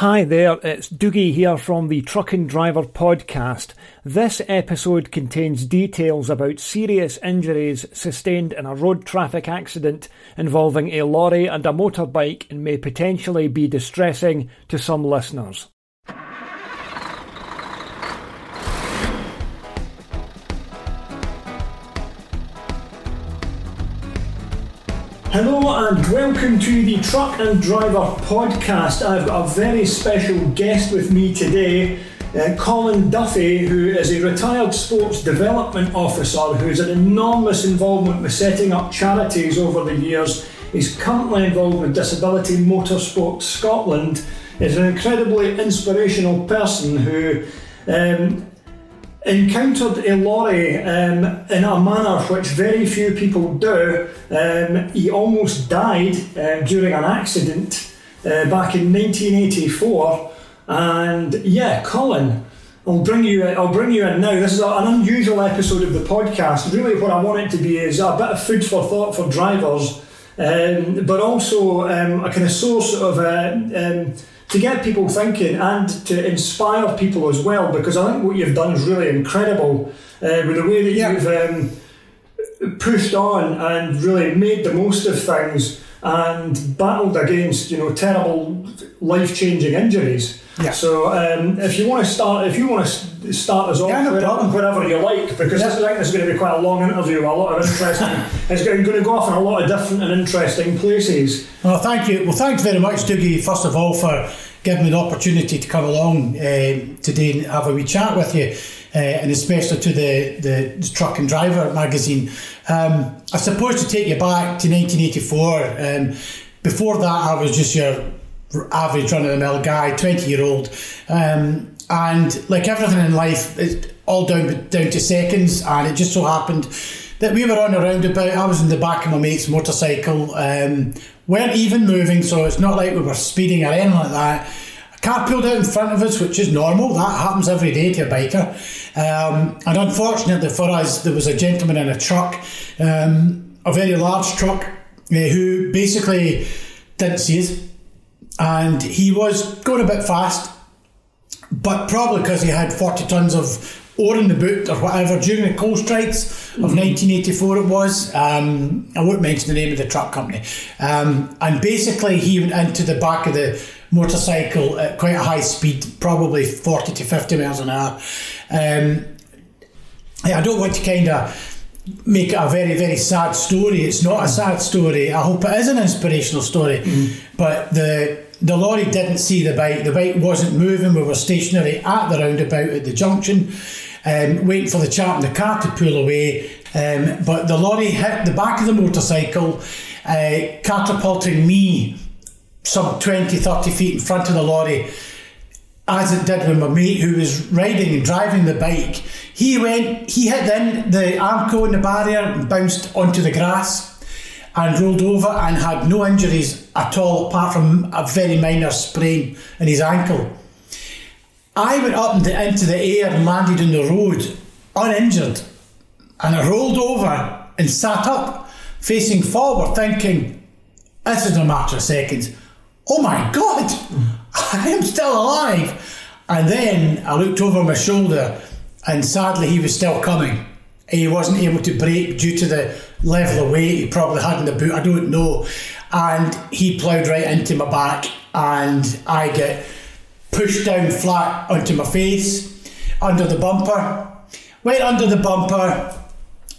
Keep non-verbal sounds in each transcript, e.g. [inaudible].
Hi there, it's Dougie here from the Truck and Driver podcast. This episode contains details about serious injuries sustained in a road traffic accident involving a lorry and a motorbike and may potentially be distressing to some listeners. Hello and welcome to the Truck and Driver podcast. I've got a very special guest with me today, uh, Colin Duffy, who is a retired sports development officer who's had enormous involvement with setting up charities over the years. He's currently involved with Disability Motorsport Scotland. Is an incredibly inspirational person who um, encountered a lorry um, in a manner which very few people do. Um, he almost died uh, during an accident uh, back in 1984. And yeah, Colin, I'll bring you. I'll bring you in now. This is an unusual episode of the podcast. Really, what I want it to be is a bit of food for thought for drivers, um, but also um, a kind of source of. Uh, um, to get people thinking and to inspire people as well, because I think what you've done is really incredible uh, with the way that yeah. you've um, pushed on and really made the most of things and battled against you know terrible life changing injuries. Yeah. So um, if you want to start, if you want to start us off, yeah, no wherever you like, because yeah. this, I think this is going to be quite a long interview, a lot of interesting. [laughs] it's going to go off in a lot of different and interesting places. Well, thank you. Well, thanks very much, Dougie. First of all, for giving me the opportunity to come along uh, today and have a wee chat with you. Uh, and especially to the, the, Truck and Driver magazine. Um, I suppose to take you back to 1984, um, before that I was just your average run of the mill guy, 20 year old. Um, and like everything in life, it's all down, down to seconds. And it just so happened that we were on a roundabout. I was in the back of my mate's motorcycle, um, weren't even moving, so it's not like we were speeding or anything like that. Car pulled out in front of us, which is normal. That happens every day to a biker. Um, and unfortunately for us, there was a gentleman in a truck, um, a very large truck, uh, who basically didn't see us and he was going a bit fast, but probably because he had 40 tons of ore in the boot or whatever during the coal strikes of mm-hmm. 1984 it was um, I won't mention the name of the truck company um, and basically he went into the back of the motorcycle at quite a high speed probably 40 to 50 miles an hour um, I don't want to kind of make it a very very sad story it's not a sad story I hope it is an inspirational story mm. but the the lorry didn't see the bike. The bike wasn't moving. We were stationary at the roundabout at the junction, um, waiting for the chap in the car to pull away. Um, but the lorry hit the back of the motorcycle, uh, catapulting me some 20, 30 feet in front of the lorry, as it did with my mate who was riding and driving the bike. He went, he hit in the Armco in the barrier and bounced onto the grass and rolled over and had no injuries at all apart from a very minor sprain in his ankle. I went up into the air and landed on the road uninjured and I rolled over and sat up facing forward thinking this is a matter of seconds. Oh my God, [laughs] I am still alive. And then I looked over my shoulder and sadly he was still coming. He wasn't able to brake due to the level of weight he probably had in the boot, I don't know. And he ploughed right into my back, and I get pushed down flat onto my face, under the bumper. Went under the bumper,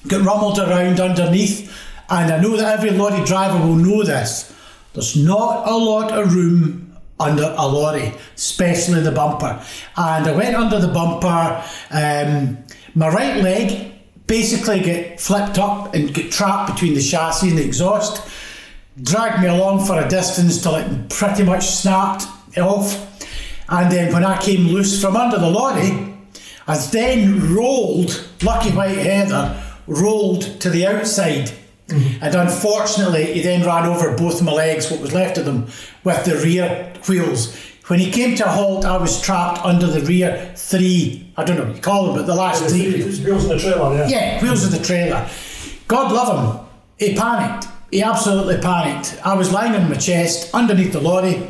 got rumbled around underneath, and I know that every lorry driver will know this. There's not a lot of room under a lorry, especially the bumper. And I went under the bumper, um, my right leg basically get flipped up and get trapped between the chassis and the exhaust, dragged me along for a distance till it pretty much snapped off. And then when I came loose from under the lorry, I then rolled, lucky white heather, rolled to the outside. Mm-hmm. And unfortunately, he then ran over both my legs, what was left of them, with the rear wheels. When he came to a halt, I was trapped under the rear three, I don't know what you call them, but the last yeah, three. Wheels of the trailer, yeah. Yeah, wheels of the trailer. God love him. He panicked. He absolutely panicked. I was lying on my chest underneath the lorry.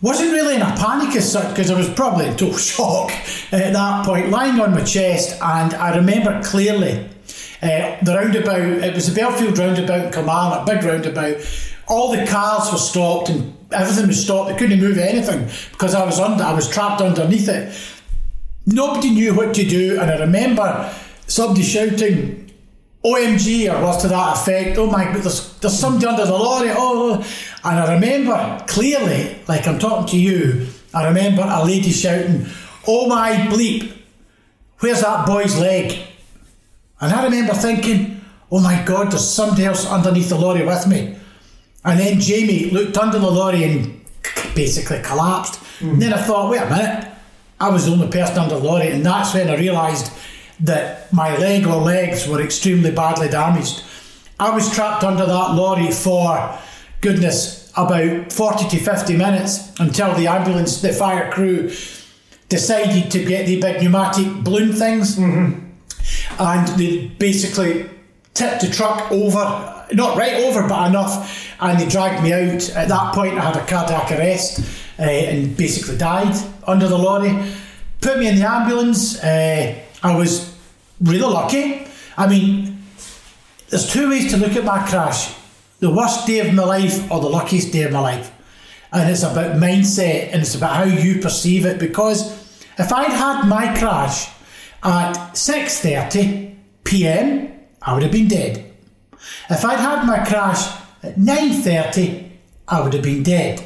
Wasn't really in a panic as such because I was probably in total [laughs] shock at that point, lying on my chest, and I remember clearly uh, the roundabout. It was the Bellfield roundabout Kilmarnock, a big roundabout. All the cars were stopped and everything was stopped. They couldn't move anything because I was under. I was trapped underneath it. Nobody knew what to do, and I remember somebody shouting, OMG or was to that effect. Oh my there's, there's somebody under the lorry. Oh, and I remember clearly, like I'm talking to you, I remember a lady shouting, Oh my bleep, where's that boy's leg? And I remember thinking, Oh my god, there's somebody else underneath the lorry with me. And then Jamie looked under the lorry and basically collapsed. Mm. And then I thought, wait a minute, I was the only person under the lorry, and that's when I realised that my leg or legs were extremely badly damaged. I was trapped under that lorry for, goodness, about 40 to 50 minutes until the ambulance, the fire crew, decided to get the big pneumatic balloon things. Mm-hmm. And they basically tipped the truck over, not right over, but enough, and they dragged me out. At that point, I had a cardiac arrest uh, and basically died under the lorry. Put me in the ambulance. Uh, I was really lucky. I mean, there's two ways to look at my crash the worst day of my life or the luckiest day of my life. And it's about mindset and it's about how you perceive it because if I'd had my crash at 6:30 p.m., I would have been dead. If I'd had my crash at 9:30, I would have been dead.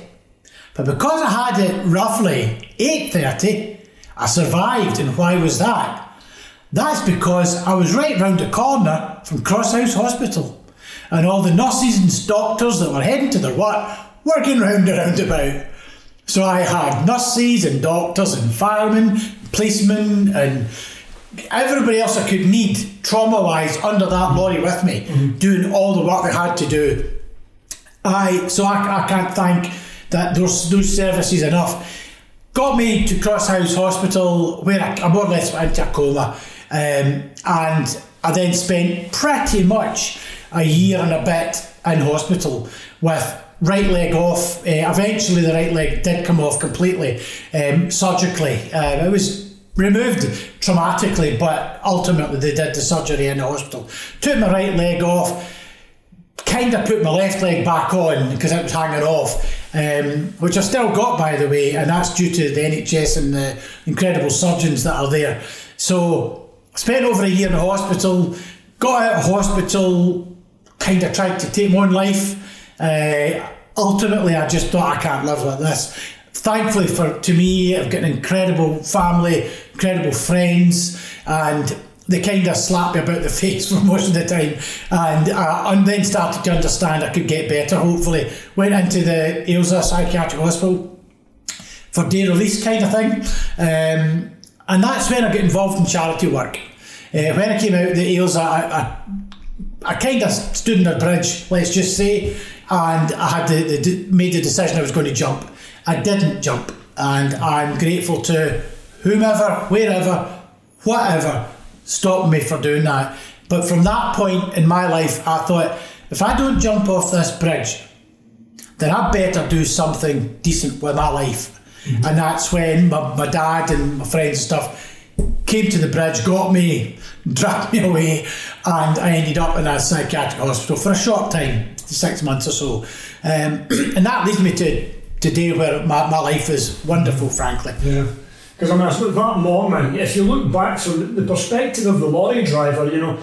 But because I had it roughly 8:30, I survived and why was that? That's because I was right round the corner from Crosshouse Hospital, and all the nurses and doctors that were heading to their work working round and round about. So I had nurses and doctors and firemen, policemen, and everybody else I could need trauma wise under that lorry with me, mm-hmm. doing all the work they had to do. I so I, I can't thank that those those services enough. Got me to Crosshouse Hospital where I, I more or less went into a coma. Um, and I then spent pretty much a year and a bit in hospital with right leg off. Uh, eventually, the right leg did come off completely um, surgically. Uh, it was removed traumatically, but ultimately they did the surgery in the hospital. Took my right leg off, kind of put my left leg back on because it was hanging off, um, which I still got by the way, and that's due to the NHS and the incredible surgeons that are there. So spent over a year in the hospital, got out of hospital, kind of tried to take my own life. Uh, ultimately, I just thought I can't live like this. Thankfully for to me, I've got an incredible family, incredible friends, and they kind of slap me about the [laughs] face for most of the time, and uh, and then started to understand I could get better. Hopefully, went into the Ailsa Psychiatric Hospital for day release kind of thing. Um, and that's when I got involved in charity work. Uh, when I came out the Ailsa, I, I, I kind of stood in a bridge, let's just say, and I had the, the, made the decision I was going to jump. I didn't jump, and I'm grateful to whomever, wherever, whatever stopped me for doing that. But from that point in my life, I thought, if I don't jump off this bridge, then I better do something decent with my life. Mm-hmm. And that's when my, my dad and my friends and stuff came to the bridge, got me, [laughs] dragged me away, and I ended up in a psychiatric hospital for a short time, six months or so. Um, [clears throat] and that leads me to today where my, my life is wonderful, frankly. Yeah. Because I mean, I suppose that moment, if you look back from the perspective of the lorry driver, you know,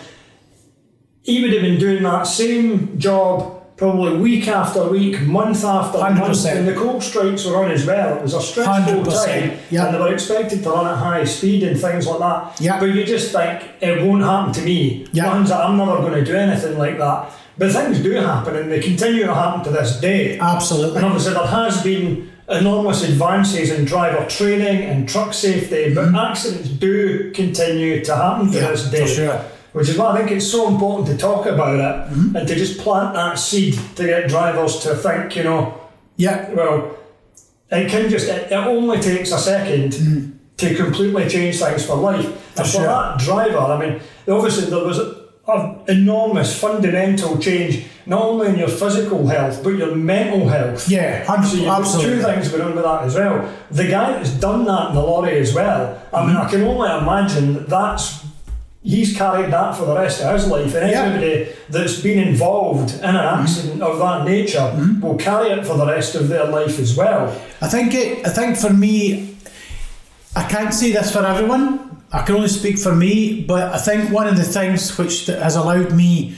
he would have been doing that same job probably week after week, month after 100%. month, and the coal strikes were on as well. It was a stressful time, yep. and they were expected to run at high speed and things like that. Yep. But you just think it won't happen to me. Yep. I'm never going to do anything like that. But things do happen, and they continue to happen to this day. Absolutely. And obviously, there has been enormous advances in driver training and truck safety, but mm-hmm. accidents do continue to happen to this day. For sure which is why I think it's so important to talk about it mm-hmm. and to just plant that seed to get drivers to think, you know, yeah, well, it can just, it, it only takes a 2nd mm-hmm. to completely change things for life. For and for sure. that driver, I mean, obviously there was an enormous fundamental change, not only in your physical health but your mental health. Yeah, So you've got absolutely. two things going on with that as well. The guy that's done that in the lorry as well. I mean, mm-hmm. I can only imagine that that's he's carried that for the rest of his life, and Yeah. anybody that's been involved in an mm-hmm. accident of that nature mm-hmm. will carry it for the rest of their life as well. I think it. I think for me, I can't say this for everyone. I can only speak for me, but I think one of the things which has allowed me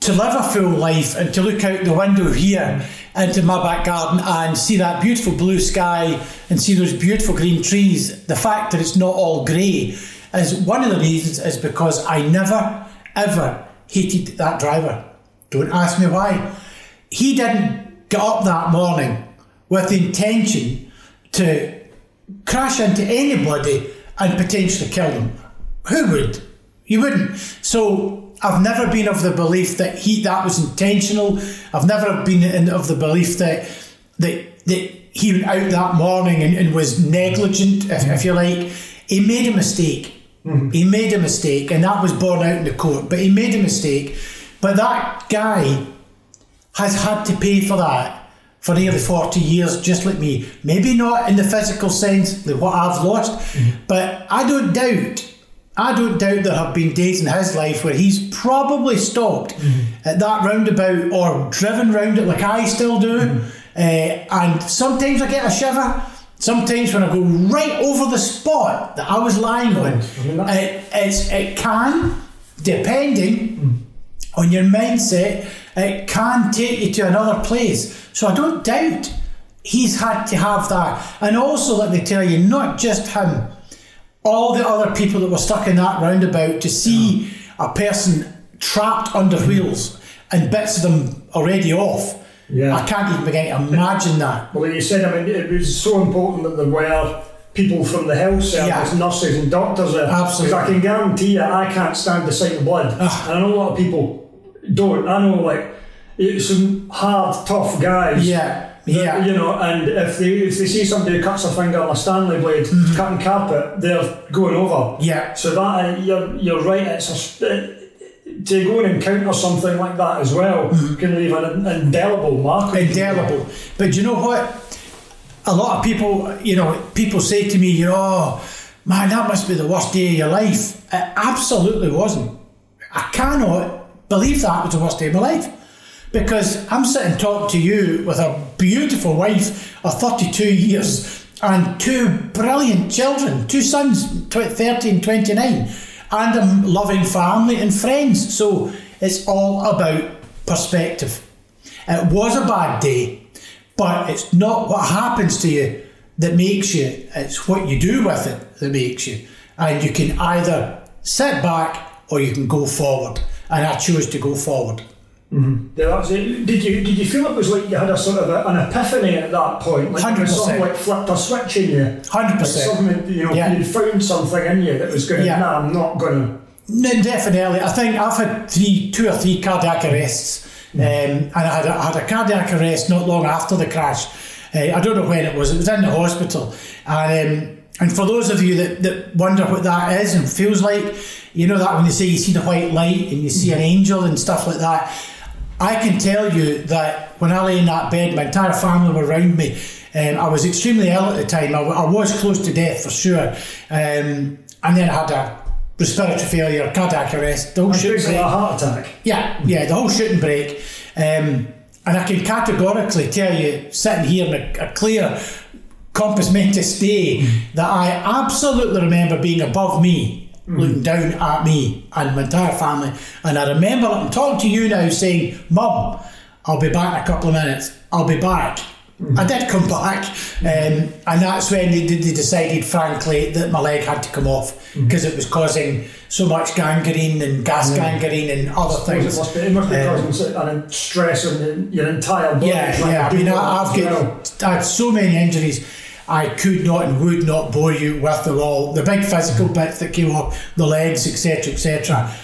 to live a full life and to look out the window here into my back garden and see that beautiful blue sky and see those beautiful green trees. The fact that it's not all grey is one of the reasons is because I never ever hated that driver. Don't ask me why. He didn't get up that morning with the intention to crash into anybody and potentially kill them. Who would? You wouldn't. So I've never been of the belief that he that was intentional. I've never been in, of the belief that that that he went out that morning and, and was negligent, if, if you like. He made a mistake. Mm-hmm. He made a mistake, and that was borne out in the court. But he made a mistake. But that guy has had to pay for that for nearly 40 years, just like me. Maybe not in the physical sense, like what I've lost, mm-hmm. but I don't doubt. I don't doubt there have been days in his life where he's probably stopped mm-hmm. at that roundabout or driven round it like I still do. Mm-hmm. Uh, and sometimes I get a shiver. Sometimes when I go right over the spot that I was lying on, I mean, that- it, it's, it can, depending mm. on your mindset, it can take you to another place. So I don't doubt he's had to have that. And also, let me tell you, not just him, all the other people that were stuck in that roundabout to see a person trapped under wheels and bits of them already off. Yeah. I can't even begin to imagine that. Well, like you said, I mean, it was so important that there were people from the health service, Yeah. nurses and doctors there. Absolutely. Because I can guarantee you, I can't stand the sight of blood. Ugh. And I know a lot of people don't. I know, like, it's some hard, tough guys. Yeah, yeah. You know, and if they if they see somebody who cuts a finger on a Stanley blade, cutting carpet, they're going over. Mm-hmm. Yeah. So that uh, you're you're right. It's a sp- to go and encounter something like that as well can leave an indelible mark. Mm-hmm. indelible. But you know what? A lot of people, you know, people say to me, you know, oh, man, that must be the worst day of your life. It absolutely wasn't. I cannot believe that was the worst day of my life. Because I'm sitting talking to you with a beautiful wife of 32 years and two brilliant children, two sons, tw- 30 and 29, and a loving family and friends. So it's all about perspective. It was a bad day, but it's not what happens to you that makes you, it's what you do with it that makes you. And you can either sit back or you can go forward. And I chose to go forward. Yeah, that's it. Did you did you feel it was like you had a sort of a, an epiphany at that point? Like it was 100%. something like flipped a switch in you. 100%. Like something you know, Yeah. you found something in you that was going. Yeah. Nah, I'm not going to. No, definitely. I think I've had three, two or three cardiac arrests, um, and I had, a, I had a cardiac arrest not long after the crash. Uh, I don't know when it was. It was in the hospital, and um, and for those of you that, that wonder what that is and feels like, you know that when they say you see the white light and you see an angel and stuff like that. I can tell you that when I lay in that bed, my entire family were around me. Um, I was extremely ill at the time. I was close to death for sure. Um, and then I had a respiratory failure, cardiac arrest, the whole shooting break. a heart attack. Yeah, yeah, the whole shooting break. Um, and I can categorically tell you, sitting here in a, a clear compos mentis day, that I absolutely remember being above me, looking down at me and my entire family. And I remember, I'm talking to you now saying, Mum, I'll be back in a couple of minutes. I'll be back. I did come [laughs] back, um, and that's when they, they decided, frankly, that my leg had to come off because it was causing so much gangrene and gas gangrene and other It things. must be, it must be Um, causing an stress on your entire body. yeah, yeah. I to mean, I, that I've as well. got had so many injuries. I could not and would not bore you with them all. The big physical bits that came off, the legs, etc., etc.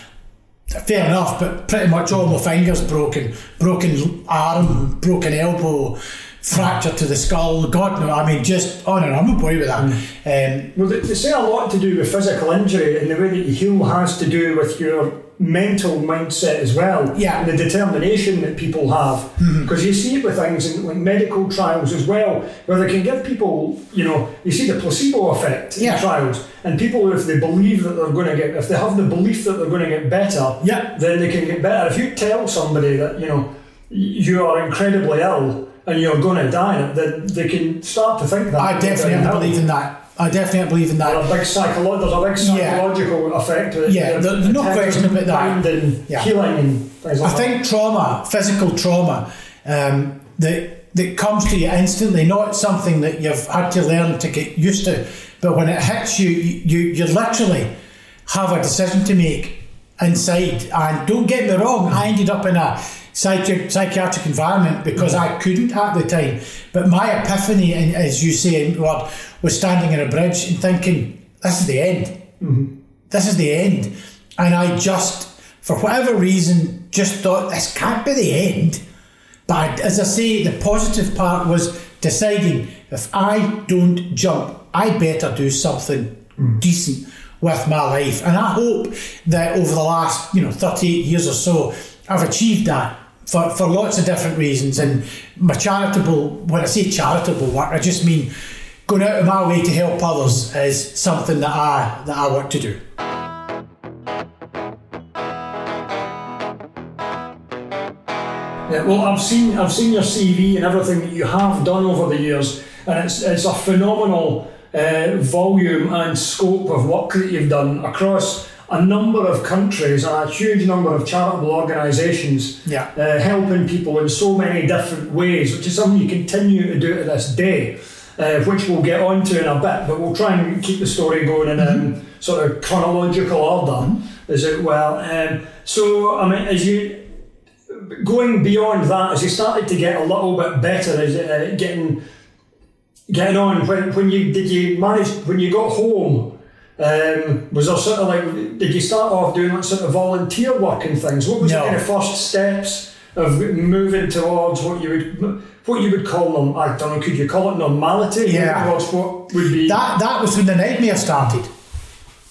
Fair enough, but pretty much all my fingers broken, broken arm, broken elbow, fracture to the skull. God no, I mean, just on and I'm a boy with that. Um, Well, they, they say a lot to do with physical injury, and the way that you heal has to do with your mental mindset as well. Yeah. And the determination that people have. Mm-hmm. Because you see it with things in like medical trials as well, where they can give people, you know, you see the placebo effect Yeah. in trials. And people, if they believe that they're going to get, if they have the belief that they're going to get better, Yeah. then they can get better. If you tell somebody that, you know, you are incredibly ill and you're going to die, then they can start to think that. I definitely believe in that. I definitely believe in that. There's a big psycholo- there's a big Yeah. psychological effect. with it. Yeah, there- there's no question about that. and Yeah. healing and things I like that. think trauma, physical trauma, um, that that comes to you instantly, not something that you've had to learn to get used to, but when it hits you, you you literally have a decision to make inside. And don't get me wrong, I ended up in a psychi- psychiatric environment because I couldn't at the time. But my epiphany, and as you say, Ward, was standing in a bridge and thinking, "This is the end." Mm-hmm. this is the end. And I just, for whatever reason, just thought this can't be the end. But as I say, the positive part was deciding if I don't jump, I better do something mm. decent with my life. And I hope that over the last, you know, 38 years or so, I've achieved that. For, for lots of different reasons, and my charitable, when I say charitable work, I just mean going out of my way to help others is something that I that I want to do. Yeah, well, I've seen I've seen your CV and everything that you have done over the years, and it's it's a phenomenal uh, volume and scope of work that you've done across a number of countries and a huge number of charitable organisations, Yeah. uh, helping people in so many different ways, which is something you continue to do to this day. Uh, which we'll get onto in a bit, but we'll try and keep the story going in um, sort of chronological order as it well. Um, so, I mean, as you going beyond that, as you started to get a little bit better, as uh, getting getting on when when you did you manage when you got home. Um, was there sort of like did you start off doing like sort of volunteer work and things? What was No. the kind of first steps of moving towards what you would what you would call them? I don't know. Could you call it normality? Yeah. Towards what would be That that was when the nightmare started.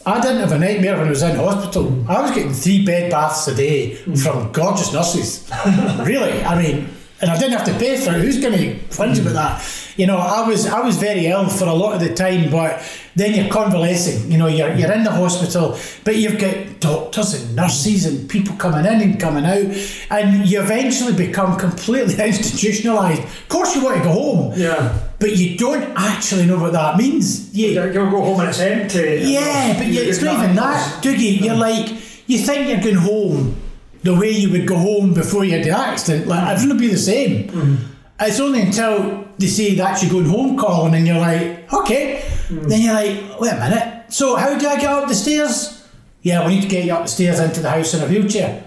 I didn't have a nightmare when I was in hospital. I was getting three bed baths a day from gorgeous nurses. [laughs] really, I mean, and I didn't have to pay for it. Who's going to flinch about that? You know, I was I was very ill for a lot of the time, but then you're convalescing. You know, you're you're in the hospital, but you've got doctors and nurses and people coming in and coming out, and you eventually become completely [laughs] institutionalised. Of course, you want to go home, yeah. but you don't actually know what that means. You, You'll go home and it's empty. yeah, but You- it's not even that, Dougie. You're like, you think you're going home the way you would go home before you had the accident. Like, it's going to be the same. Mm-hmm. It's only until they say that's you're going home, Colin, and you're like, okay. Mm. Then you're like, wait a minute. So, how do I get up the stairs? Yeah, we need to get you up the stairs into the house in a wheelchair.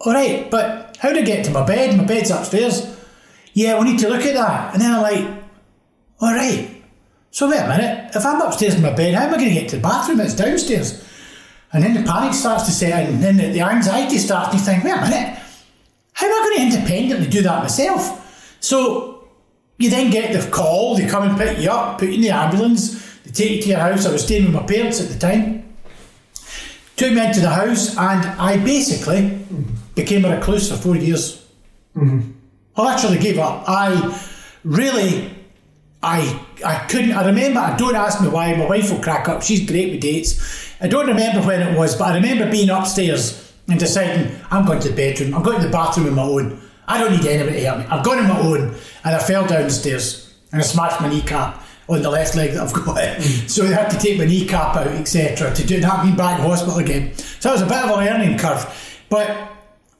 All right, but how do I get to my bed? My bed's upstairs. Yeah, we need to look at that. And then I'm like, all right. So wait a minute, if I'm upstairs in my bed, how am I going to get to the bathroom? It's downstairs. And then the panic starts to set in, and then the, the anxiety starts, and you think, wait a minute, how am I going to independently do that myself? So you then get the call, they come and pick you up, put you in the ambulance, they take you to your house. I was staying with my parents at the time. Took me into the house, and I basically became a recluse for four years. Mm-hmm. I literally gave up. I really I I couldn't. I remember. I don't ask me why. My wife will crack up. She's great with dates. I don't remember when it was, but I remember being upstairs and deciding I'm going to the bedroom. I'm going to the bathroom on my own. I don't need anybody to help me. I've gone on my own, and I fell down the stairs and I smashed my kneecap on the left leg that I've [laughs] got. So they had to take my kneecap out, etc. To do that, me back in hospital again. So it was a bit of a learning curve, but.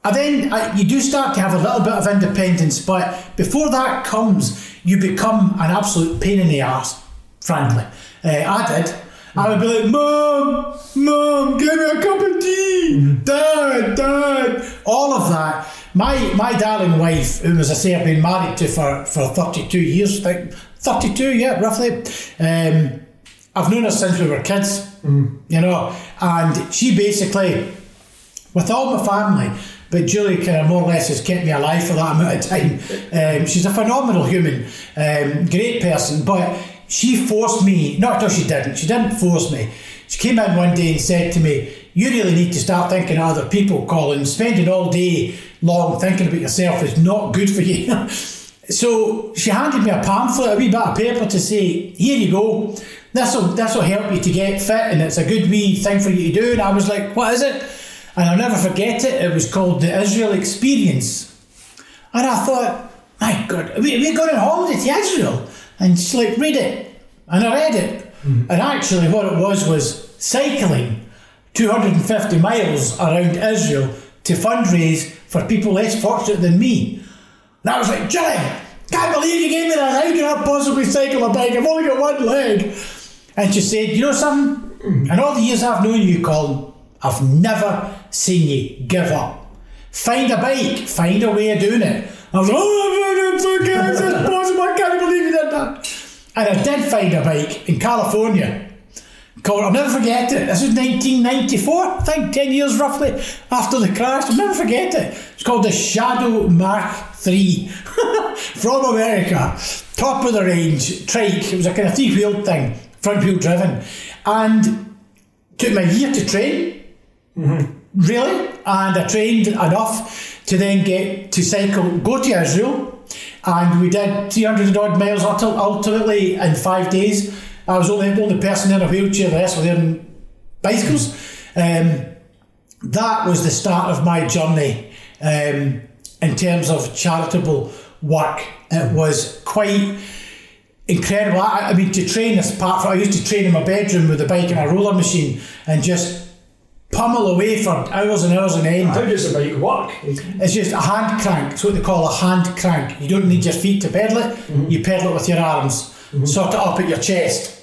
And then uh, you do start to have a little bit of independence, but before that comes, you become an absolute pain in the ass, frankly. Uh, I did. I would be like, Mom, Mom, give me a cup of tea. Dad, Dad. All of that. My my darling wife, whom, as I say, I've been married to for, for 32 years, I think, 32, yeah, roughly. Um, I've known her since we were kids, you know, and she basically with all my family. But Julie kind of more or less has kept me alive for that amount of time. Um, she's a phenomenal human, um, great person, but she forced me, not that she didn't, she didn't force me. She came in one day and said to me, you really need to start thinking of other people, Colin. Spending all day long thinking about yourself is not good for you. [laughs] so she handed me a pamphlet, a wee bit of paper to say, here you go. This'll this'll help you to get fit and it's a good wee thing for you to do. And I was like, what is it? And I'll never forget it. It was called the Israel Experience. And I thought, my God, we, we're going on holiday to Israel. And she's like, read it. And I read it. Mm-hmm. And actually, what it was was cycling 250 miles around Israel to fundraise for people less fortunate than me. And I was like, Julie, can't believe you gave me that. How can I possibly cycle a bike? I've only got one leg. And she said, You know something? In all the years I've known you, Colin, I've never seen you give up. Find a bike, find a way of doing it. I was like, oh, I'm it's possible, I can't believe you did that. And I did find a bike in California. I'll never forget it. This was 1994, I think, 10 years roughly after the crash. I'll never forget it. It's called the Shadow Mark 3 [laughs] from America. Top of the range, trike. It was a kind of three wheeled thing, front wheel driven. And took me a year to train. Mm-hmm. Really? And I trained enough to then get to cycle, go to Israel, and we did 300 odd miles ultimately in five days. I was only the only person in a wheelchair, the rest were in bicycles. Um, that was the start of my journey um, in terms of charitable work. It was quite incredible. I, I mean, to train as part I used to train in my bedroom with a bike and a roller machine and just pummel away for hours and hours on end. How does a bike work? It's just a hand crank. It's what they call a hand crank. You don't need your feet to pedal it. Mm-hmm. You pedal it with your arms. Mm-hmm. Sort it up at your chest.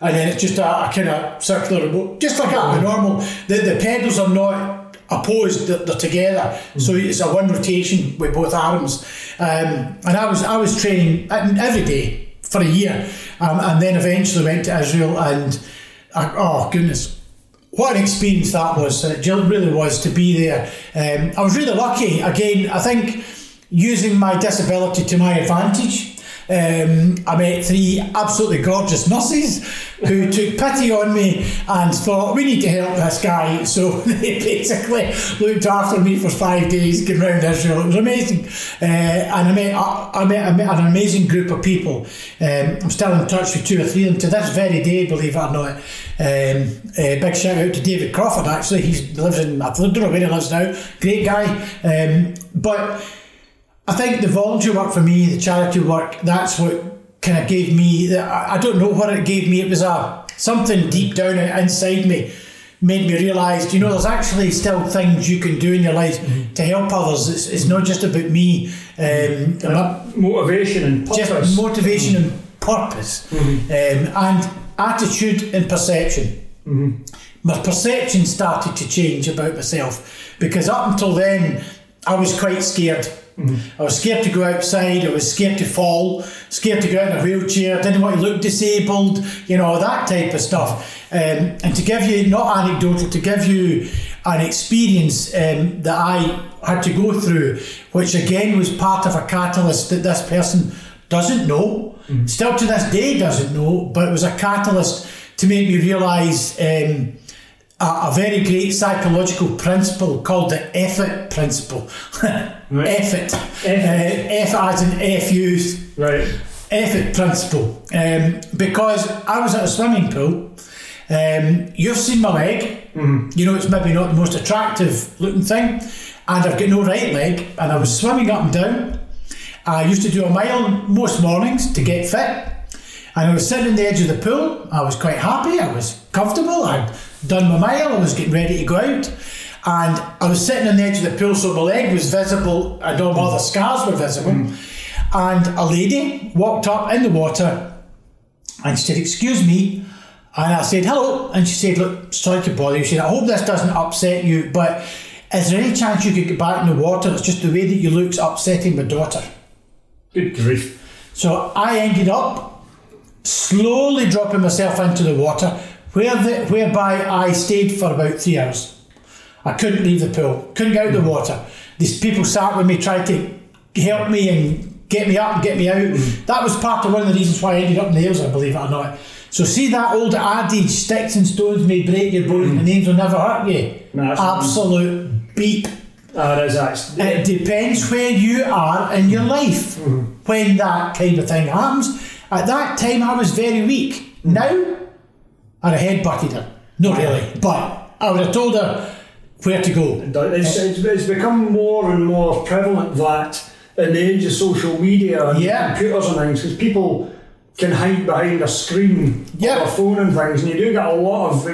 And then it's just a, a kind of circular remote. Just like a, a normal. The, the pedals are not opposed, they're, they're together. Mm-hmm. So it's a one rotation with both arms. Um, and I was I was training every day for a year. Um, and then eventually went to Israel and, uh, oh goodness, what an experience that was. It really was to be there. Um, I was really lucky. Again, I think using my disability to my advantage. Um, I met three absolutely gorgeous nurses who took pity on me and thought, we need to help this guy. [laughs] So they basically looked after me for five days, going around Israel. It was amazing. Uh, and I met, I, I, met, I met an amazing group of people. Um, I'm still in touch with two or three of them to this very day, believe it or not. Um, uh, big shout out to David Crawford, actually. He lives in, I don't know where he lives now. Great guy. Um, but I think the volunteer work for me, the charity work, that's what kind of gave me. I don't know what it gave me. It was a something deep down inside me made me realise, you know, there's actually still things you can do in your life mm-hmm. to help others. It's, it's not just about me. Um, motivation and purpose. Just motivation mm-hmm. and purpose. Mm-hmm. Um, and attitude and perception. Mm-hmm. My perception started to change about myself because up until then, I was quite scared. Mm-hmm. I was scared to go outside. I was scared to fall, scared to go out in a wheelchair. Didn't want to look disabled. You know that type of stuff. Um, and to give you not anecdotal, to give you an experience um, that I had to go through, which again was part of a catalyst that this person doesn't know, mm-hmm. still to this day doesn't know, but it was a catalyst to make me realise. Um, a, a, very great psychological principle called the effort principle. [laughs] right. effort. Effort. Uh, as in F used. Right. Effort principle. Um, because I was at a swimming pool. Um, you've seen my leg. Mm-hmm. You know, it's maybe not the most attractive looking thing. And I've got no right leg. And I was swimming up and down. I used to do a mile most mornings to get fit. And I was sitting on the edge of the pool. I was quite happy. I was comfortable. I'd done my mile, I was getting ready to go out, and I was sitting on the edge of the pool, so my leg was visible, and all my other scars were visible. Mm. And a lady walked up in the water and she said, Excuse me. And I said, Hello. And she said, Look, sorry to bother you. She said, I hope this doesn't upset you, but is there any chance you could get back in the water? It's just the way that you look's upsetting my daughter. Good grief. So I ended up slowly dropping myself into the water where the, whereby I stayed for about three hours. I couldn't leave the pool, couldn't get out of the water. These people sat with me, tried to help me and get me up and get me out. That was part of one of the reasons why I ended up in the Ails, I believe it or not. So see that old adage, sticks and stones may break your bones, mm. names will never hurt you. No, Absolute beep. That is actually. It depends where you are in your life Mm-hmm. when that kind of thing happens. At that time, I was very weak. Mm. Now, I'd have headbutted her. Not really, but I would have told her where to go. It's, it's, it's become more and more prevalent that in the age of social media and Yeah. computers and things, because people can hide behind a screen Yeah. or a phone and things, and you do get a lot of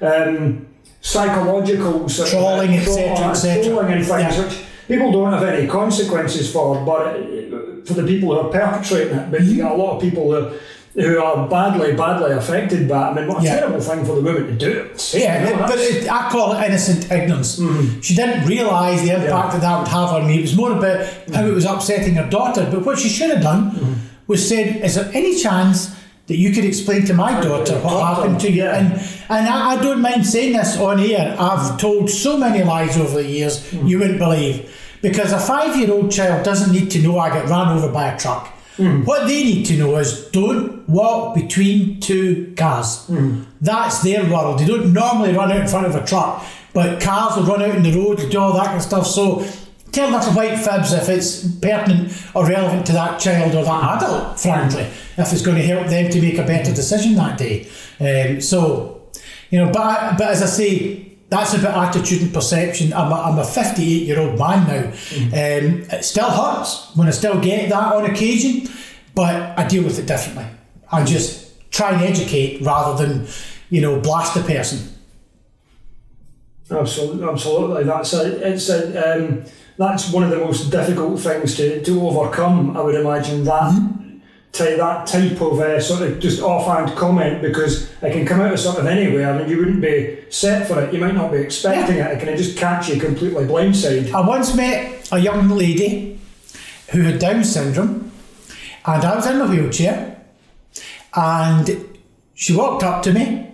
um, psychological Trolling, uh, et cetera, et trolling and things, Yeah. which people don't have any consequences for, but uh, for the people who are perpetrating it, but you get a lot of people who, who are badly, badly affected by it. I mean, what a Yeah. terrible thing for the woman to do. Yeah, You know, but it, I call it innocent ignorance. Mm-hmm. She didn't realise the impact that that would have on me. It was more about how mm-hmm. it was upsetting her daughter. But what she should have done mm-hmm. was said, "Is there any chance that you could explain to my daughter what daughter, happened to you?" yeah. And and I, I don't mind saying this on air. I've told so many lies over the years you wouldn't believe. Because a five-year-old child doesn't need to know I got run over by a truck. What they need to know is don't walk between two cars. That's their world. They don't normally run out in front of a truck, but cars will run out in the road and do all that kind of stuff. So tell little white fibs if it's pertinent or relevant to that child or that adult, frankly, if it's going to help them to make a better decision that day. Um, so, you know, but, but as I say, that's about attitude and perception. I'm a, I'm a 58 year old man now. Um, it still hurts when I still get that on occasion, but I deal with it differently. I just try and educate rather than, you know, blast a person. Absolutely, absolutely. That's a, it's a, um, that's one of the most difficult things to, to overcome. I would imagine that ty- that type of uh, sort of just offhand comment because it can come out of sort of anywhere and you wouldn't be set for it. You might not be expecting it. It can just catch you completely blindside. I once met a young lady who had Down syndrome, and I was in a wheelchair, and she walked up to me,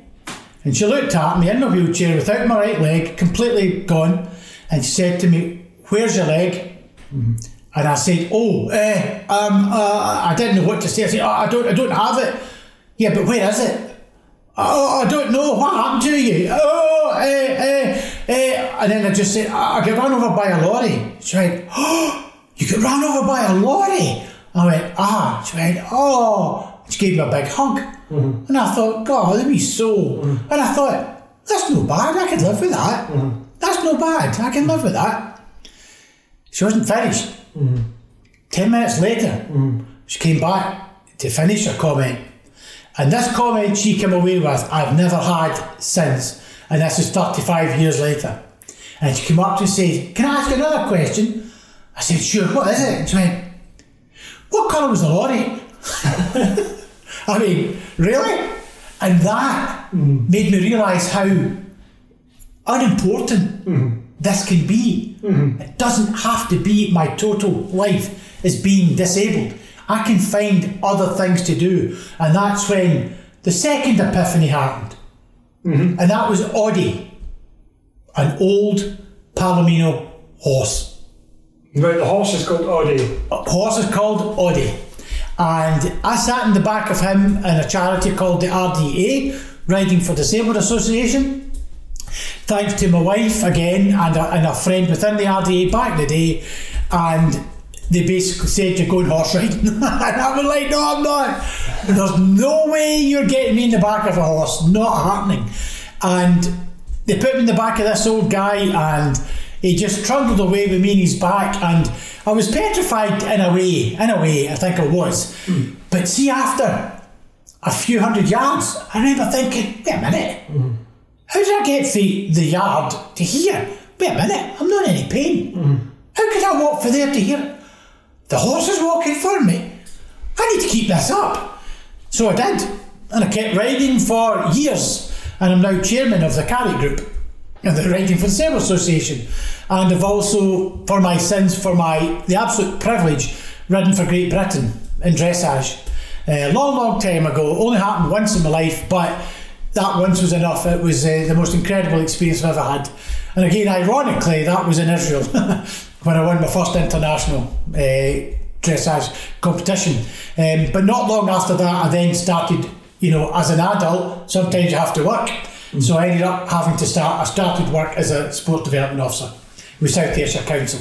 and she looked at me in my wheelchair without my right leg, completely gone, and she said to me, "Where's your leg?" And I said, "Oh, eh, um, uh, I didn't know what to say." I said, oh, "I don't, I don't have it." Yeah, but where is it? Oh, I don't know. What happened to you? Oh, eh, eh, eh. And then I just said, I I got run over by a lorry. She went, Oh, you got run over by a lorry? I went, Ah. She went, Oh. She gave me a big hug. And I thought, God, let me so. And I thought, That's no bad. I can live with that. That's no bad. I can live with that. She wasn't finished. Mm-hmm. Ten minutes later, mm. she came back to finish her comment. And this comment she came away with, I've never had since. And this is 35 years later. And she came up to say, Can I ask another question? I said, Sure, what is it? And she went, What colour was the lorry? [laughs] I mean, really? And that mm-hmm. made me realise how unimportant mm-hmm. this can be. Mm-hmm. It doesn't have to be my total life is being disabled. I can find other things to do. And that's when the second epiphany happened. Mm-hmm. And that was Audie, an old Palomino horse. Right, the horse is called Audie. A horse is called Audie. And I sat in the back of him in a charity called the RDA, Riding for Disabled Association. Thanks to my wife again and a, and a friend within the RDA back in the day. And they basically said you're going horse riding. [laughs] and I was like, no, I'm not. There's no way you're getting me in the back of a horse. Not happening. And they put me in the back of this old guy and he just trundled away with me in his back and I was petrified in a way, in a way, I think I was. Hmm. But see, after a few hundred yards, I remember thinking, wait a minute, hmm. How did I get from the yard to here? Wait a minute, I'm not in any pain. How could I walk from there to here? The horse is walking for me. I need to keep this up. So I did. And I kept riding for years. And I'm now chairman of the Carrick Group and the Riding for the Disabled Association. And I've also, for my sins, for my the absolute privilege, ridden for Great Britain in dressage. A long, long time ago. Only happened once in my life, but that once was enough. It was uh, the most incredible experience I've ever had. And again, ironically, that was in Israel [laughs] when I won my first international uh, dressage competition. Um, but not long after that, I then started, you know, as an adult, sometimes you have to work. Mm. So I ended up having to start, I started work as a sport development officer with South Ayrshire Council.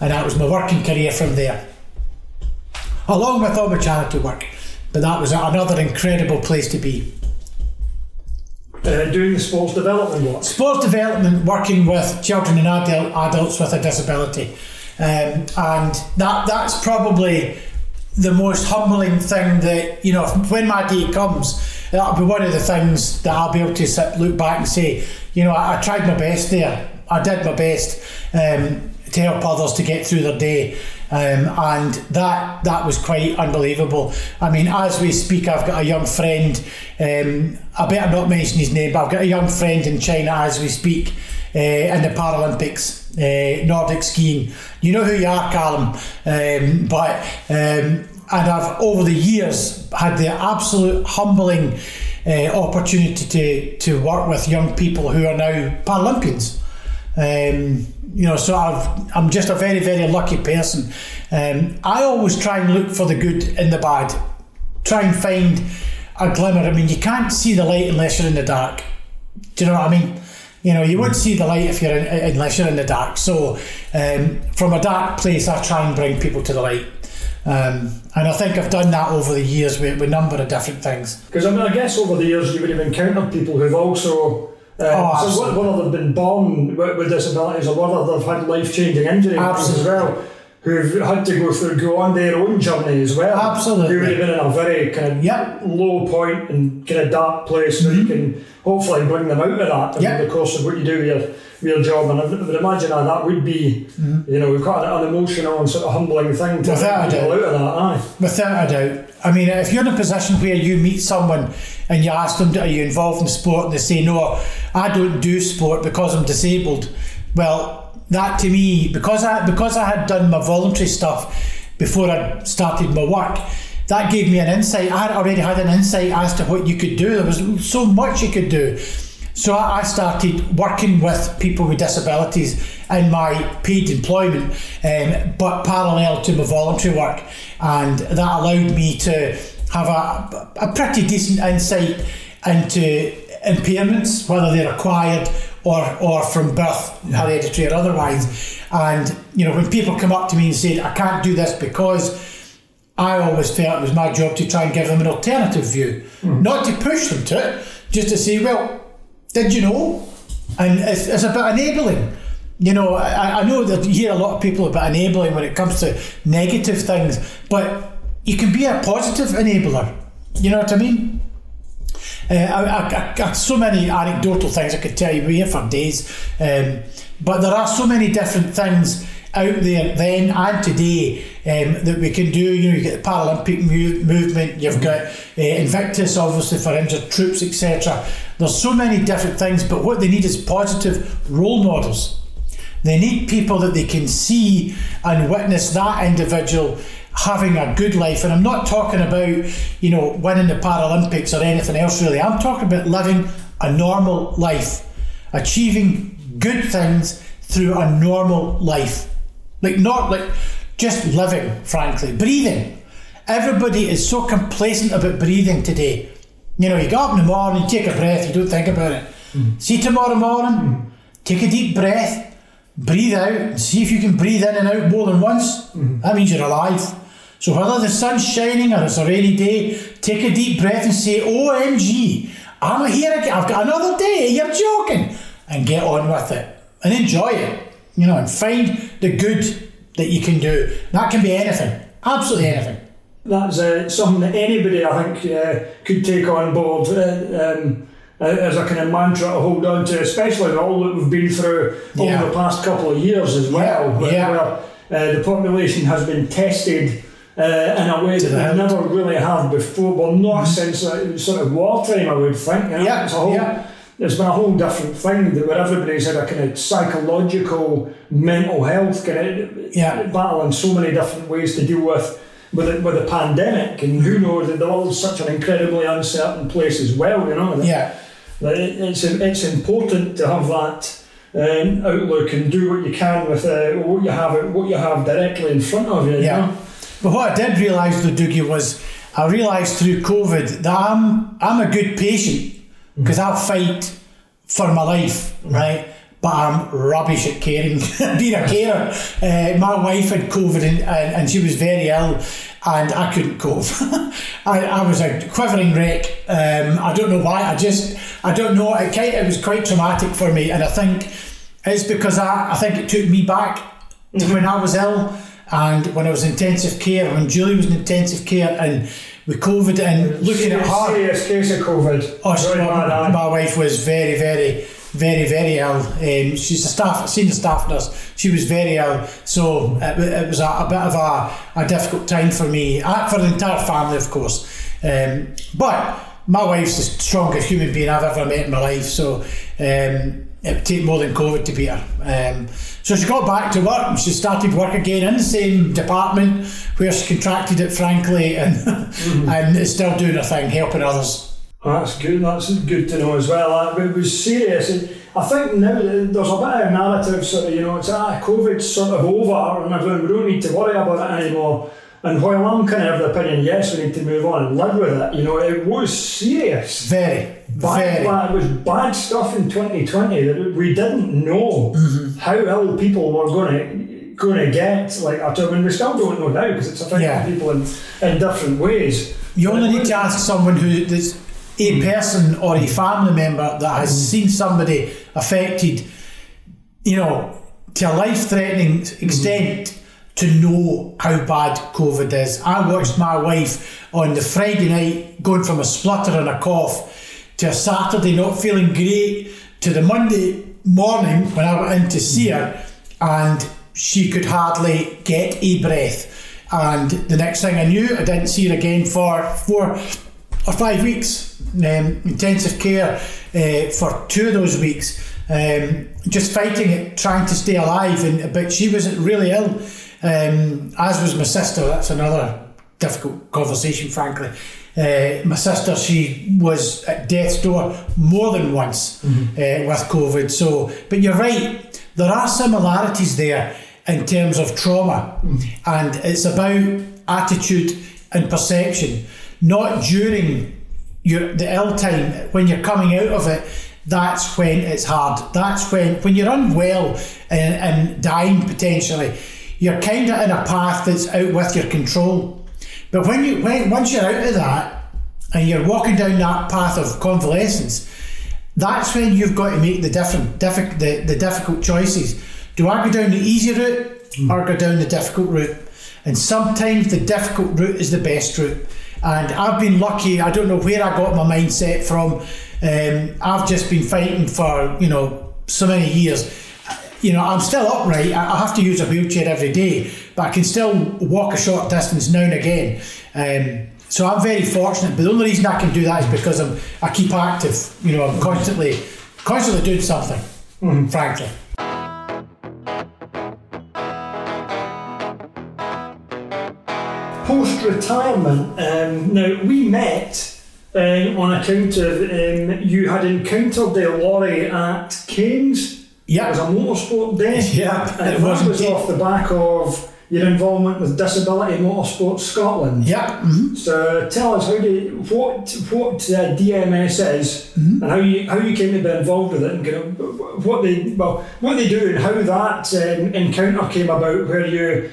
And that was my working career from there. Along with all my charity work. But that was another incredible place to be. Uh, doing the sports development work? Sports development, working with children and adult, adults with a disability. Um, and that that's probably the most humbling thing that, you know, when my day comes, that'll be one of the things that I'll be able to sit, look back and say, you know, I, I tried my best there. I did my best um, to help others to get through their day. Um, and that that was quite unbelievable. I mean, as we speak, I've got a young friend. Um, I better not mention his name, but I've got a young friend in China as we speak uh, in the Paralympics, uh, Nordic skiing. You know who you are, Callum, um, but um, and I've over the years had the absolute humbling uh, opportunity to to work with young people who are now Paralympians. You know, so i am just a very, very lucky person. Um, I always try and look for the good in the bad, try and find a glimmer. I mean, you can't see the light unless you're in the dark. Do you know what I mean? You know, you won't see the light if you're in, unless you're in the dark. So, um, from a dark place, I try and bring people to the light. Um, and I think I've done that over the years with, with a number of different things. Because I mean, I guess over the years you would have encountered people who've also um, oh, so whether they've been born with, with disabilities or whether they've had life changing injuries as well, who've had to go through go on their own journey as well. Absolutely, who would have been in a very kind of yep. low point and kind of dark place, mm-hmm. so you can hopefully bring them out of that yep. in the course of what you do with your, with your job. And I would imagine that that would be, mm-hmm. you know, we've got an emotional and sort of humbling thing to Without get out of that. Aye. Without a doubt. I mean, if you're in a position where you meet someone and you ask them, Are you involved in sport? and they say, No, I don't do sport because I'm disabled. Well, that to me, because I because I had done my voluntary stuff before I started my work, that gave me an insight. I had already had an insight as to what you could do. There was so much you could do. So I started working with people with disabilities in my paid employment, um, but parallel to my voluntary work, and that allowed me to have a, a pretty decent insight into impairments, whether they're acquired or or from birth, hereditary or otherwise. And you know, when people come up to me and say, "I can't do this because," I always felt it was my job to try and give them an alternative view, mm. not to push them to it, just to say, "Well, did you know?" And it's, it's about enabling. You know, I, I know that you hear a lot of people about enabling when it comes to negative things, but you can be a positive enabler. You know what I mean? Uh, I, I, I, so many anecdotal things I could tell you. We're here for days, um, but there are so many different things out there then and today um, that we can do. You know, you get the Paralympic mu- movement. You've got uh, Invictus, obviously for injured troops, etc. There's so many different things, but what they need is positive role models. They need people that they can see and witness that individual having a good life. And I'm not talking about, you know, winning the Paralympics or anything else really. I'm talking about living a normal life, achieving good things through a normal life. Like, not like just living, frankly, breathing. Everybody is so complacent about breathing today. You know, you get up in the morning, take a breath, you don't think about it. Mm. See tomorrow morning, mm. take a deep breath, breathe out, see if you can breathe in and out more than once. Mm. That means you're alive. So whether the sun's shining or it's a rainy day, take a deep breath and say, OMG, I'm here again. I've got another day. You're joking. And get on with it and enjoy it. You know, and find the good that you can do. That can be anything. Absolutely anything. That's uh, something that anybody, I think, uh, could take on board uh, um, uh, as a kind of mantra to hold on to, especially all that we've been through over the past couple of years as well, yeah. where, uh, the population has been tested uh, in a way that they never really have before. Well, not since uh, sort of wartime, I would think. You know? Yeah, it's a whole, yeah. There's been a whole different thing that where everybody's had a kind of psychological, mental health kind of yeah. battle in so many different ways to deal with with the, with the pandemic. And who knows that the world's such an incredibly uncertain place as well. You know. That, yeah. That it, it's it's important to have that. Um, outlook and do what you can with uh, what you have what you have directly in front of you. Yeah. Know? But what I did realise, though, Dougie, was I realised through COVID that I'm I'm a good patient because I'll fight for my life, right? But I'm rubbish at caring, [laughs] being a carer. Uh, my wife had COVID and, and, and, she was very ill, and I couldn't cope. [laughs] I, I was a quivering wreck. Um, I don't know why. I just, I don't know. It, it was quite traumatic for me, and I think it's because I, I think it took me back to when I was ill and when I was in intensive care, when Julie was in intensive care, and with COVID and looking serious, at her. Serious case of COVID. Oh, she, my, my wife was very, very, very, very ill. Um, she's a staff, senior staff nurse. She was very ill, so it, it was a, a, bit of a, a difficult time for me, uh, for the entire family, of course. Um, but my wife's the strongest human being I've ever met in my life, so. Um, it would take more than COVID to beat her. Um, so she got back to work and she started work again in the same department where she contracted it, frankly, [laughs] and mm-hmm. and is still doing her thing, helping others. Oh, that's good. That's good to know as well. It was serious. I think now there's a bit of narrative, sort of, you know, it's ah, COVID's sort of over and everyone, we don't need to worry about it anymore. And while I'm kind of of the opinion, yes, we need to move on and live with it, you know, it was serious. Very. Bad, it was bad stuff in 2020 that we didn't know mm-hmm. how ill people were going to going to get. Like, I mean, we still don't know now because it's affecting yeah. people in, in different ways. You only need to ask someone who is a mm. person or a family member that has mm. seen somebody affected, you know, to a life threatening extent. Mm to know how bad COVID is. I watched my wife on the Friday night going from a splutter and a cough to a Saturday not feeling great to the Monday morning when I went in to see her and she could hardly get a breath. And the next thing I knew, I didn't see her again for four or five weeks. Um, intensive care uh, for two of those weeks. Um, just fighting it, trying to stay alive, and but she was really ill. Um, as was my sister, that's another difficult conversation, frankly. Uh, my sister, she was at death's door more than once mm-hmm. uh, with COVID. So, but you're right, there are similarities there in terms of trauma, mm-hmm. and it's about attitude and perception, not during your the ill time when you're coming out of it. That's when it's hard. That's when when you're unwell and, and dying potentially you're kind of in a path that's out with your control. But when you when once you're out of that and you're walking down that path of convalescence, that's when you've got to make the different diffi- the, the difficult choices. Do I go down the easy route mm. or go down the difficult route? And sometimes the difficult route is the best route. And I've been lucky. I don't know where I got my mindset from. Um, I've just been fighting for you know so many years you know, I'm still upright. I have to use a wheelchair every day, but I can still walk a short distance now and again. Um, so I'm very fortunate. But the only reason I can do that is because I'm I keep active. You know, I'm constantly constantly doing something. Mm-hmm. Frankly. Post retirement, um, now we met uh, on account of um, you had encountered the lorry at Kames yeah. It was a motorsport day. Yeah. And it was, was off the back of your involvement with Disability Motorsport Scotland. Yeah. Mm-hmm. So tell us how do what what uh, DMS is mm-hmm. and how you how you came to be involved with it and kind of what they well what they do and how that um, encounter came about where you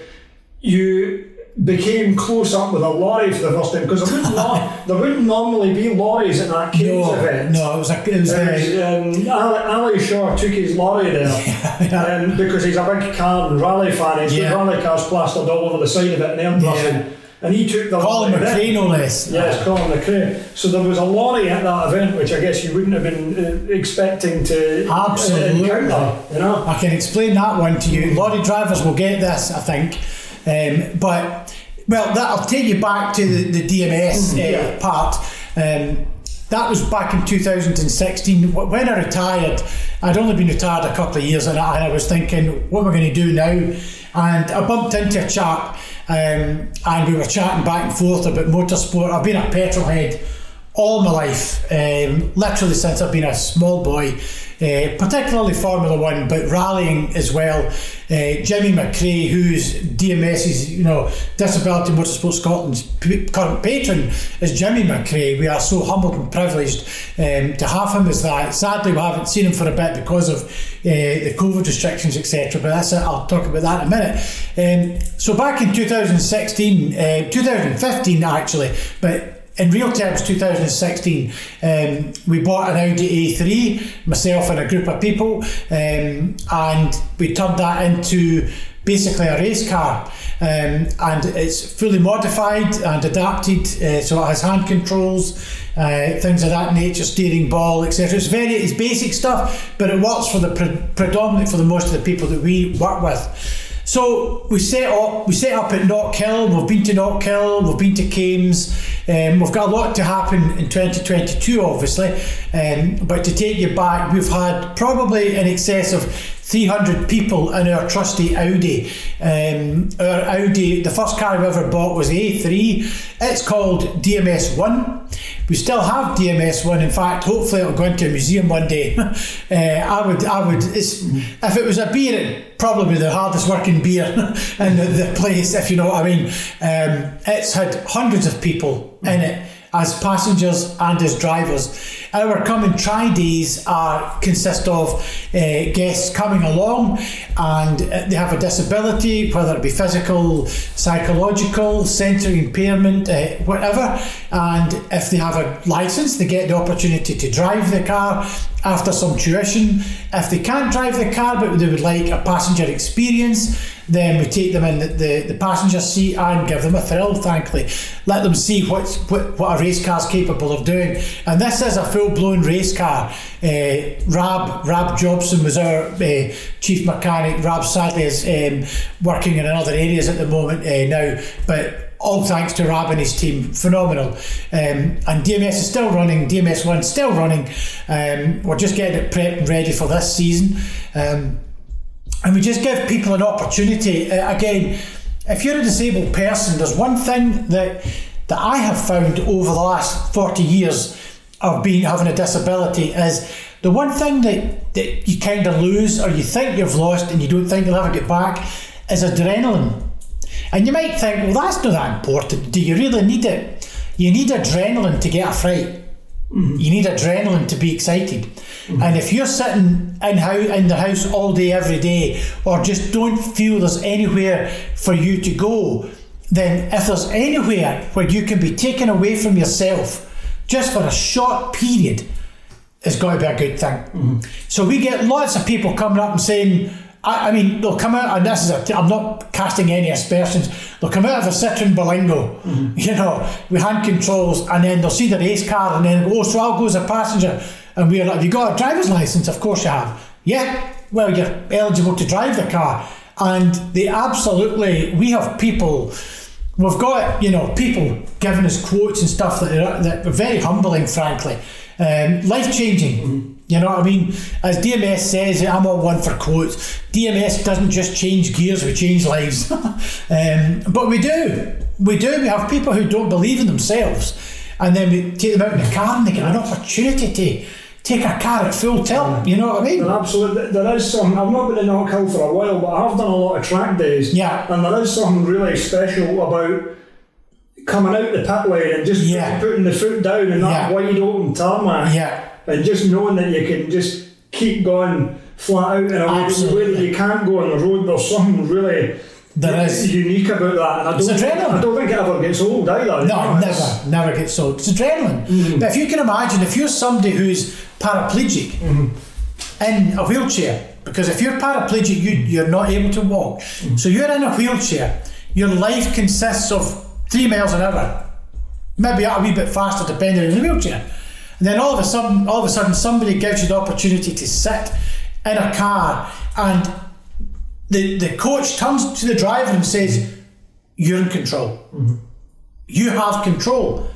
you became close up with a lorry for the first time because there wouldn't, [laughs] there wouldn't normally be lorries at that Kames no, event. No, it was a, it was, um, Ali, Ali Shaw took his lorry there [laughs] yeah. Um, because he's a big car and rally fan. He's yeah. got rally cars plastered all over the side of it and airbrushing. Yeah. And he took the lorry Colin McRae, no less. Yes, Colin McRae. So there was a lorry at that event, which I guess you wouldn't have been uh, expecting to uh, Absolutely. encounter. You know, I can explain that one to you. Lorry drivers will get this, I think. Um, but well, that'll take you back to the, the DMS uh, yeah. part. Um, that was back in 2016. When I retired, I'd only been retired a couple of years, and I, and I was thinking, what am I going to do now? And I bumped into a chap, um, and we were chatting back and forth about motorsport. I've been a petrolhead all my life, um, literally since I've been a small boy, uh, particularly Formula One, but rallying as well. Uh, Jimmy McRae, who's DMS's, you know, Disability Motorsport Scotland's p- current patron, is Jimmy McRae. We are so humbled and privileged um, to have him as that. Sadly, we haven't seen him for a bit because of uh, the COVID restrictions, etc. But that's it. I'll talk about that in a minute. Um, so back in 2016, uh, 2015 actually, but in real terms, 2016, um, we bought an Audi A3, myself and a group of people, um, and we turned that into basically a race car. Um, and it's fully modified and adapted, uh, so it has hand controls, uh, things of that nature, steering ball, etc. It's very it's basic stuff, but it works for the pre- predominant for the most of the people that we work with. So we set up we set up at Knockhill, we've been to Knockhill, we've been to Kames, um, we've got a lot to happen in 2022 obviously, um, but to take you back, we've had probably in excess of 300 people in our trusty Audi. Um, our Audi, the first car we ever bought was A3. It's called DMS1. We still have DMS1. In fact, hopefully it'll go into a museum one day. [laughs] uh, I would, I would. if it was a beer, it probably the hardest working beer [laughs] in the, the, place. If you know what I mean. Um, it's had hundreds of people in it as passengers and as drivers. Our try days are consist of uh, guests coming along and they have a disability, whether it be physical, psychological, sensory impairment, uh, whatever. And if they have a license, they get the opportunity to drive the car after some tuition. If they can't drive the car but they would like a passenger experience, then we take them in the, the, the, passenger seat and give them a thrill, thankfully. Let them see what's, what, what a race car is capable of doing. And this is a full blown race car. Uh, Rab, Rab Jobson was our uh, chief mechanic. Rab sadly is um, working in other areas at the moment uh, now, but all thanks to Rab and his team, phenomenal. Um, and DMS is still running, DMS1 still running. Um, we're just getting it prepped and ready for this season. Um, and we just give people an opportunity. Uh, again, if you're a disabled person, there's one thing that that I have found over the last 40 years of being having a disability is the one thing that, that you kind of lose or you think you've lost and you don't think you'll ever get back is adrenaline. And you might think, well, that's not that important. Do you really need it? You need adrenaline to get a fright. Mm-hmm. You need adrenaline to be excited. Mm-hmm. And if you're sitting in, how, in the house all day, every day, or just don't feel there's anywhere for you to go, then if there's anywhere where you can be taken away from yourself just for a short period, it's got to be a good thing. Mm-hmm. So we get lots of people coming up and saying, I, I, mean, they'll come out, and this is a, I'm not casting any aspersions, they'll come out of a Citroen Berlingo, mm-hmm. you know, with hand controls, and then they'll see the race car, and then, oh, so I'll go as a passenger. And we're like, you got a driver's license? Of course you have. Yeah, well, you're eligible to drive the car. And they absolutely, we have people, we've got, you know, people giving us quotes and stuff that are, that are very humbling, frankly. Um, life changing. Mm-hmm. You know what I mean? As DMS says, I'm all one for quotes. DMS doesn't just change gears, we change lives. [laughs] um, but we do. We do. We have people who don't believe in themselves. And then we take them out in the car and they get an opportunity to take a car at full tilt. You know what I mean? absolutely. There is some. I've not been in Knockhill for a while, but I have done a lot of track days. Yeah. And there is something really special about coming out the pit lane and just yeah. putting the foot down in that yeah. wide open tarmac. Yeah and just knowing that you can just keep going flat out in a way that you can't go on the road, there's something really there is unique about that. And I don't, think, I don't think it ever gets old either. No, never, never gets old. It's adrenaline. Mm-hmm. But if you can imagine, if you're somebody who's paraplegic mm-hmm. in a wheelchair, because if you're paraplegic, you, you're not able to walk. Mm-hmm. So you're in a wheelchair, your life consists of three miles an hour, maybe a wee bit faster depending on the wheelchair. And then all of a sudden, all of a sudden, somebody gives you the opportunity to sit in a car, and the the coach turns to the driver and says, "You're in control. Mm-hmm. You have control."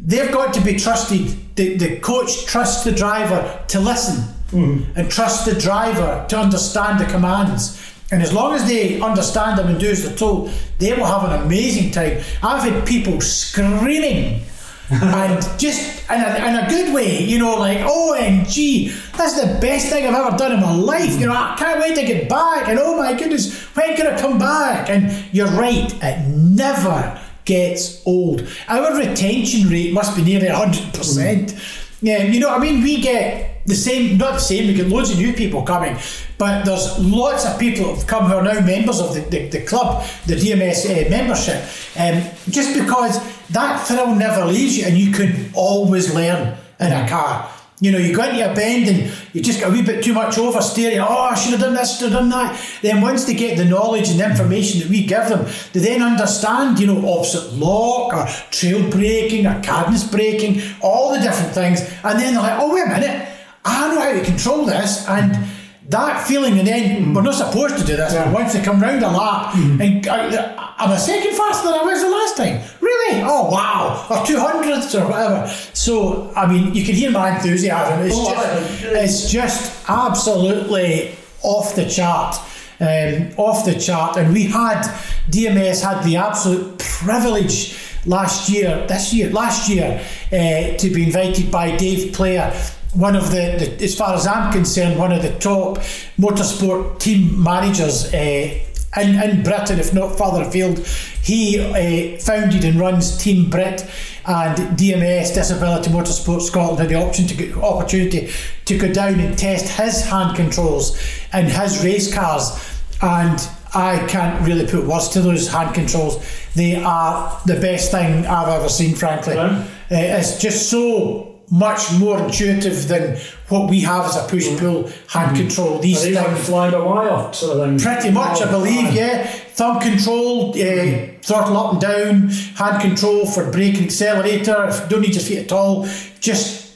They've got to be trusted. The, the coach trusts the driver to listen mm-hmm. and trust the driver to understand the commands. And as long as they understand them and do as they're told, they will have an amazing time. I've had people screaming and just in a, in a good way, you know, like OMG, that's the best thing I've ever done in my life. You know, I can't wait to get back, and oh my goodness, when can I come back? And you're right, it never gets old. Our retention rate must be nearly 100%. Mm. Yeah, you know, I mean, we get the same, not the same, we get loads of new people coming, but there's lots of people who have come who are now members of the, the, the club, the DMS uh, membership, um, just because that thrill never leaves you and you can always learn in a car. You know, you go into a bend and you just get a wee bit too much oversteering. Oh, I should have done this, should have done that. Then once they get the knowledge and the information that we give them, they then understand, you know, opposite lock or trail braking or cadence braking, all the different things. And then they're like, oh, wait a minute, I know how to control this. And that feeling, and then mm. we're not supposed to do this, yeah. but once they come round a lap, mm. and uh, I'm a second faster than I was the last time. Really? Oh, wow. Or two hundredths or whatever. So, I mean, you can hear my enthusiasm. It's, oh, just, it's just absolutely off the chart. Um, off the chart. And we had, DMS had the absolute privilege last year, this year, last year, uh, to be invited by Dave Player one of the, the, as far as I'm concerned, one of the top motorsport team managers uh, in, in Britain, if not further afield. He uh, founded and runs Team Brit and DMS Disability Motorsport Scotland had the option to get, opportunity to go down and test his hand controls in his race cars and I can't really put words to those hand controls. They are the best thing I've ever seen, frankly. Uh, it's just so much more intuitive than what we have as a push pull hand mm. control. These things like fly by wire sort of thing. Pretty much, I believe. Yeah, thumb control, uh, throttle up and down, hand control for brake and accelerator. Don't need your feet at all. Just.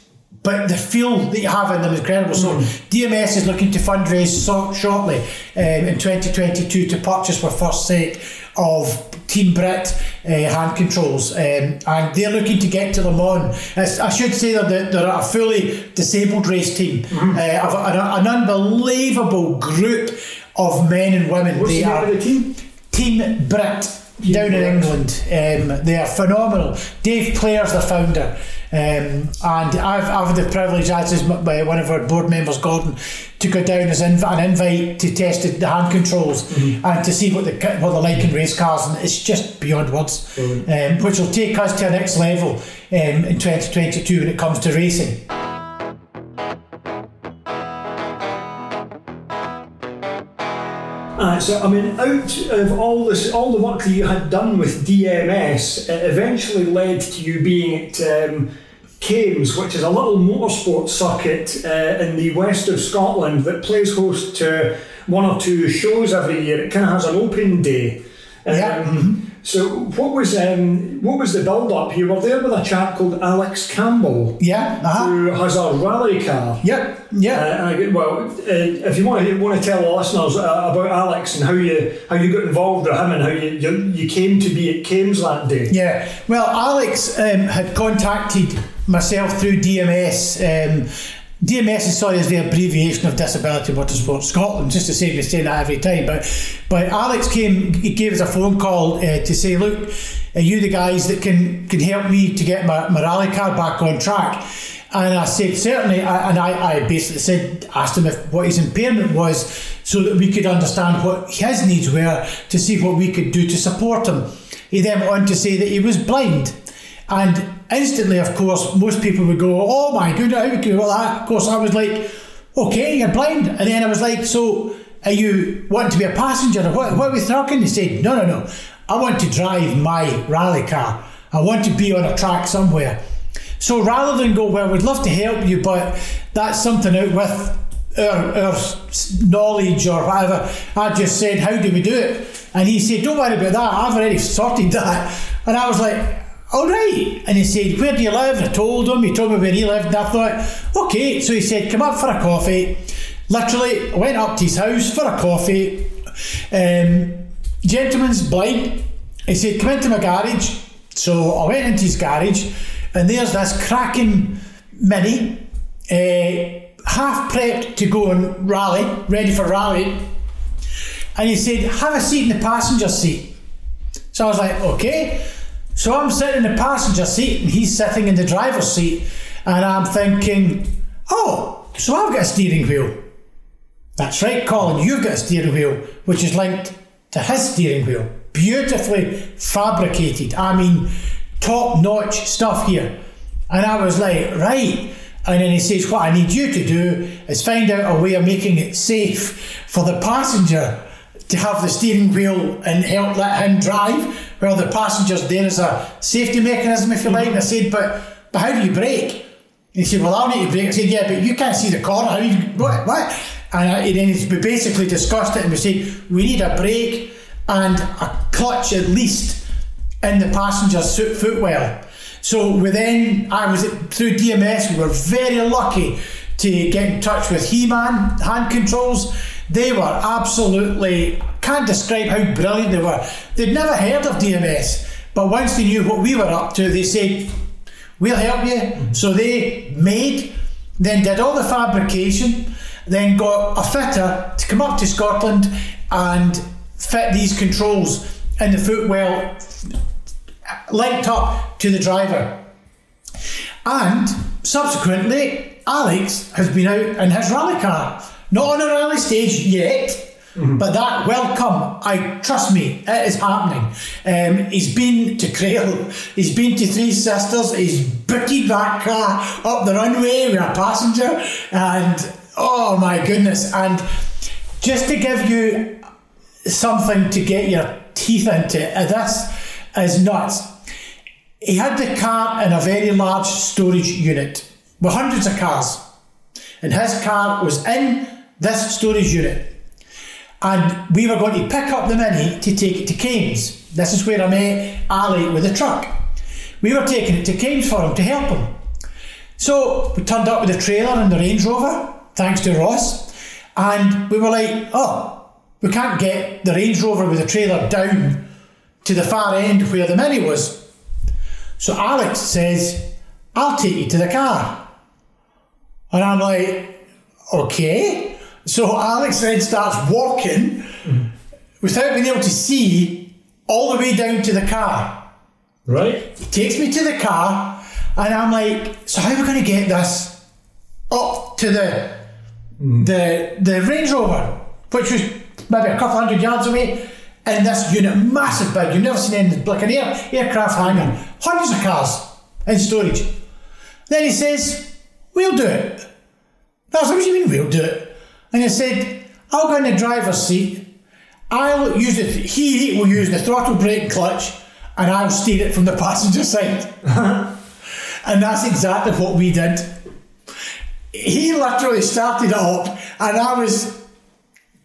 But the feel that you have in them is incredible. So mm. DMS is looking to fundraise so, shortly um, in 2022 to purchase for first set of Team Brit uh, hand controls, um, and they're looking to get to Le Mans. I should say that they're a fully disabled race team, mm-hmm. uh, an, an, unbelievable group of men and women. What's they the are the team? Team Brit down in England. Um, they are phenomenal. Dave Player's the founder. Um, and I've, I've had the privilege, as is by one of our board members, Gordon, to go down as inv- an invite to test the hand controls mm-hmm. and to see what the what they're like in race cars, and it's just beyond words. Mm-hmm. Um, which will take us to a next level um, in 2022 when it comes to racing. Uh, so I mean, out of all this, all the work that you had done with DMS, it eventually led to you being at um, Kames, which is a little motorsport circuit uh, in the west of Scotland that plays host to one or two shows every year. It kind of has an open day. Um, yeah. Mm-hmm. So what was um, what was the build up? You were there with a chap called Alex Campbell. Yeah, uh-huh. who has a rally car. Yep, yeah. Uh, well, uh, if you want to want to tell the listeners uh, about Alex and how you how you got involved with him and how you you, you came to be at Kames that day. Yeah, well, Alex um, had contacted myself through DMS. Um, DMS is sorry is the abbreviation of Disability Motorsport Scotland, just to save me saying that every time. But but Alex came, he gave us a phone call uh, to say, look, are you the guys that can can help me to get my, my rally car back on track? And I said certainly, and I, I basically said asked him if what his impairment was, so that we could understand what his needs were to see what we could do to support him. He then went on to say that he was blind, and instantly, of course, most people would go, "Oh my goodness, how could well that?" Of course, I was like, "Okay, you're blind," and then I was like, "So, are you wanting to be a passenger? What, what are we talking?" He said, "No, no, no. I want to drive my rally car. I want to be on a track somewhere." So rather than go, "Well, we'd love to help you, but that's something out with." Our, our knowledge or whatever, I just said, How do we do it? And he said, Don't worry about that, I've already [laughs] sorted that. And I was like, all right. And he said, Where do you live? I told him. He told me where he lived. And I thought, Okay. So he said, Come up for a coffee. Literally, went up to his house for a coffee. Um, gentleman's blind. He said, Come into my garage. So I went into his garage, and there's this cracking mini, uh, half prepped to go and rally, ready for rally. And he said, Have a seat in the passenger seat. So I was like, Okay. So I'm sitting in the passenger seat and he's sitting in the driver's seat, and I'm thinking, oh, so I've got a steering wheel. That's right, Colin, you've got a steering wheel, which is linked to his steering wheel. Beautifully fabricated. I mean, top notch stuff here. And I was like, right. And then he says, What I need you to do is find out a way of making it safe for the passenger to have the steering wheel and help let him drive well, the passenger's there as a safety mechanism, if you like. And I said, but, but how do you brake? And he said, well, I'll need to brake. I said, yeah, but you can't see the corner. How you, what? what? And, I, and then we basically discussed it and we said, we need a brake and a clutch at least in the passenger's footwell. So we then, I was through DMS, we were very lucky to get in touch with He-Man hand controls. They were absolutely can't describe how brilliant they were. They'd never heard of DMS, but once they knew what we were up to, they said, We'll help you. Mm-hmm. So they made, then did all the fabrication, then got a fitter to come up to Scotland and fit these controls in the footwell linked up to the driver. And subsequently, Alex has been out in his rally car. Not on a rally stage yet, Mm-hmm. But that will come. I trust me, it is happening. Um, he's been to Crail, he's been to Three Sisters, he's booted that car up the runway with a passenger, and oh my goodness! And just to give you something to get your teeth into, uh, this is nuts. He had the car in a very large storage unit with hundreds of cars, and his car was in this storage unit and we were going to pick up the Mini to take it to Kames. This is where I met Ali with the truck. We were taking it to Kames for him to help him. So we turned up with the trailer and the Range Rover, thanks to Ross, and we were like, oh, we can't get the Range Rover with the trailer down to the far end where the Mini was. So Alex says, I'll take you to the car. And I'm like, okay. So Alex then starts walking mm. without being able to see all the way down to the car. Right. He takes me to the car, and I'm like, so how are we going to get this up to the mm. the the Range Rover, which was maybe a couple hundred yards away? In this unit, massive big, you've never seen anything like an air, aircraft hangar, hundreds of cars in storage. Then he says, We'll do it. That's what do you mean we'll do it? And he said, I'll go in the driver's seat, I'll use it, he will use the throttle brake clutch, and I'll steer it from the passenger side. [laughs] and that's exactly what we did. He literally started it up, and I was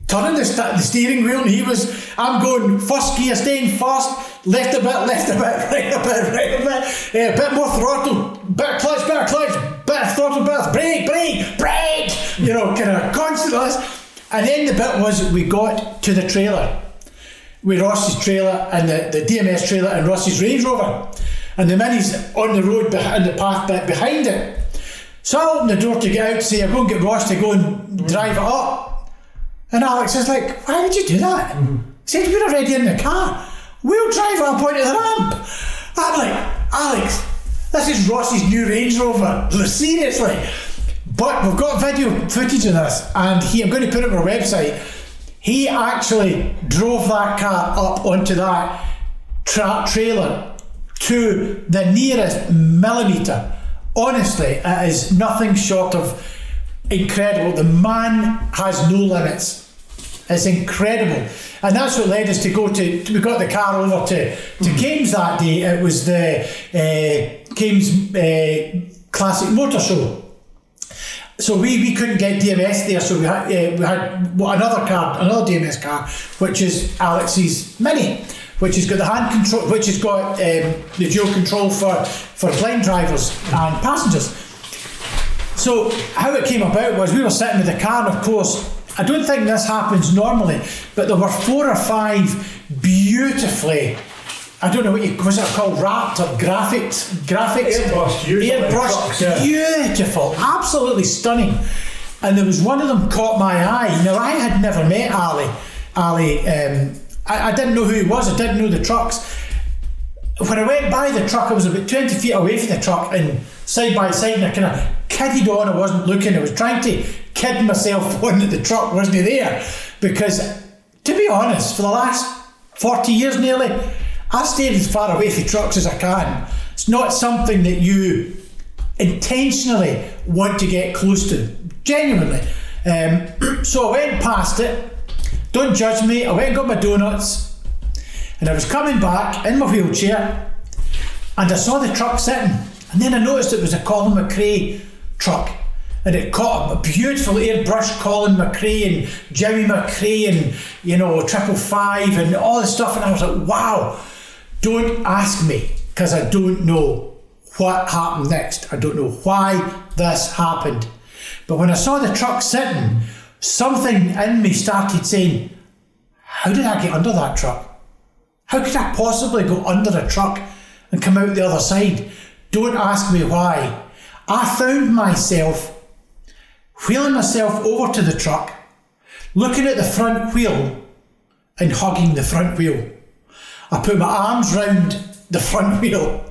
turning the, st- the steering wheel, and he was, I'm going first gear, staying fast, left a bit, left a bit, [laughs] right a bit, right a bit, a bit more throttle, bit clutch, bit clutch, of throttle, of brake, brake, brake, you know, kind of constant And then the bit was we got to the trailer, with Ross's trailer and the, the DMS trailer and Ross's Range Rover, and the Mini's on the road behind the path bit behind it. So I opened the door to get out to say, I'm going to get Ross to go and drive it up. And Alex is like, why would you do that? Mm-hmm. He said, we're already in the car. We'll drive up onto the ramp. I'm like, Alex, this is Ross's new Range Rover. Seriously. But we've got video footage of this, and he, I'm going to put it on our website. He actually drove that car up onto that tra- trailer to the nearest millimetre. Honestly, it is nothing short of incredible. The man has no limits. It's incredible. And that's what led us to go to, we got the car over to, to mm Kames that day. It was the uh, Kames uh, Classic Motor Show. So we, we couldn't get DMS there, so we had, uh, we had another car, another DMS car, which is Alex's Mini, which has got the hand control, which has got um, the dual control for, for blind drivers and passengers. So how it came about was we were sitting with the car, and of course I don't think this happens normally, but there were four or five beautifully. I don't know what you was it called? Wrapped up graphics graphics? Airbrushed, airbrushed yeah. beautiful absolutely stunning. And there was one of them caught my eye. Now I had never met Ali. Ali um, I, I didn't know who he was. I didn't know the trucks. When I went by the truck, I was about 20 feet away from the truck and side by side, and I kind of kidded on, I wasn't looking, I was trying to kid myself [laughs] on that the truck wasn't there. Because, to be honest, for the last 40 years nearly, I stayed as far away from trucks as I can. It's not something that you intentionally want to get close to, genuinely. Um, [clears throat] so I went past it. Don't judge me. I went and got my donuts, and I was coming back in my wheelchair, and I saw the truck sitting, and then I noticed it was a Colin McRae truck. And it caught a beautiful airbrush Colin McRae and Jimmy McRae and you know triple five and all this stuff and I was like wow don't ask me because I don't know what happened next I don't know why this happened but when I saw the truck sitting, something in me started saying, How did I get under that truck? How could I possibly go under a truck and come out the other side? Don't ask me why. I found myself wheeling myself over to the truck, looking at the front wheel and hugging the front wheel. I put my arms round the front wheel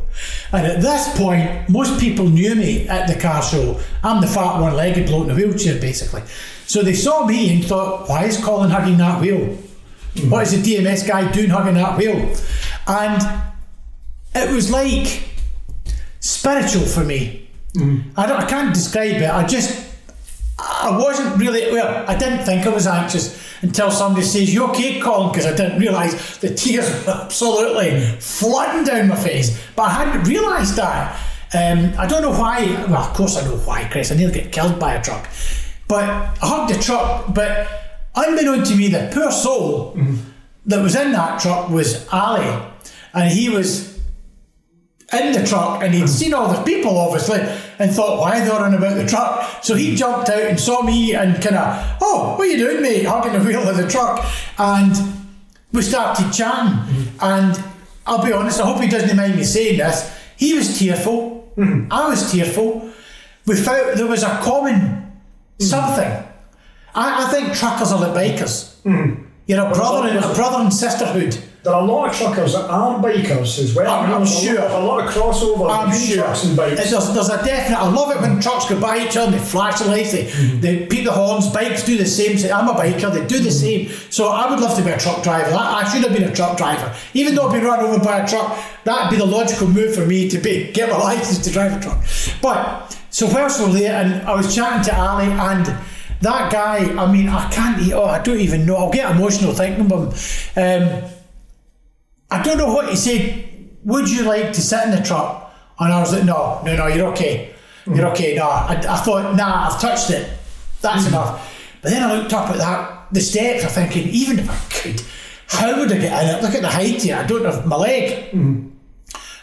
and at this point, most people knew me at the car show. I'm the fat one legged bloke in a wheelchair, basically. So they saw me and thought, why is Colin hugging that wheel? What is the DMS guy doing hugging that wheel? And it was like spiritual for me. Mm. I, don't, I can't describe it. I just, I wasn't really, well, I didn't think I was anxious until somebody says, You okay, Colin? Because I didn't realise the tears were absolutely flooding down my face. But I hadn't realised that. Um, I don't know why. Well, of course I know why, Chris. I nearly get killed by a truck. But I hugged the truck. But unbeknown to me, the poor soul mm-hmm. that was in that truck was Ali. And he was in the truck and he'd seen all the people obviously and thought why they're on about the truck? So he jumped out and saw me and kind of oh what are you doing mate? Hugging the wheel of the truck. And we started chatting. Mm-hmm. and I'll be honest I hope he doesn't mind me saying this. He was tearful. Mm-hmm. I was tearful. We felt there was a common mm-hmm. something. I, I, think truckers are like bikers. Mm-hmm. you know brother and, a brother and sisterhood there are a lot of truckers that aren't bikers as well. I'm, I'm sure. A lot of crossover I'm between sure. trucks and bikes. There's, there's a definite. I love it when trucks go by each other. They flash the lights. They, mm-hmm. they beat the horns. Bikes do the same. I'm a biker. They do the mm-hmm. same. So I would love to be a truck driver. I, I should have been a truck driver. Even though I've been run over by a truck, that'd be the logical move for me to be get my [laughs] license to drive a truck. But so whilst we were there, and I was chatting to Ali and that guy, I mean, I can't. Eat. Oh, I don't even know. I'll get emotional thinking of him. Um, I don't know what he said. Would you like to sit in the truck? And I was like, no, no, no, you're okay. You're mm. okay. No, I, I thought, nah, I've touched it. That's mm. enough. But then I looked up at that, the steps, I'm thinking, even if I could, how would I get in it? Look at the height here. I don't have my leg. Mm.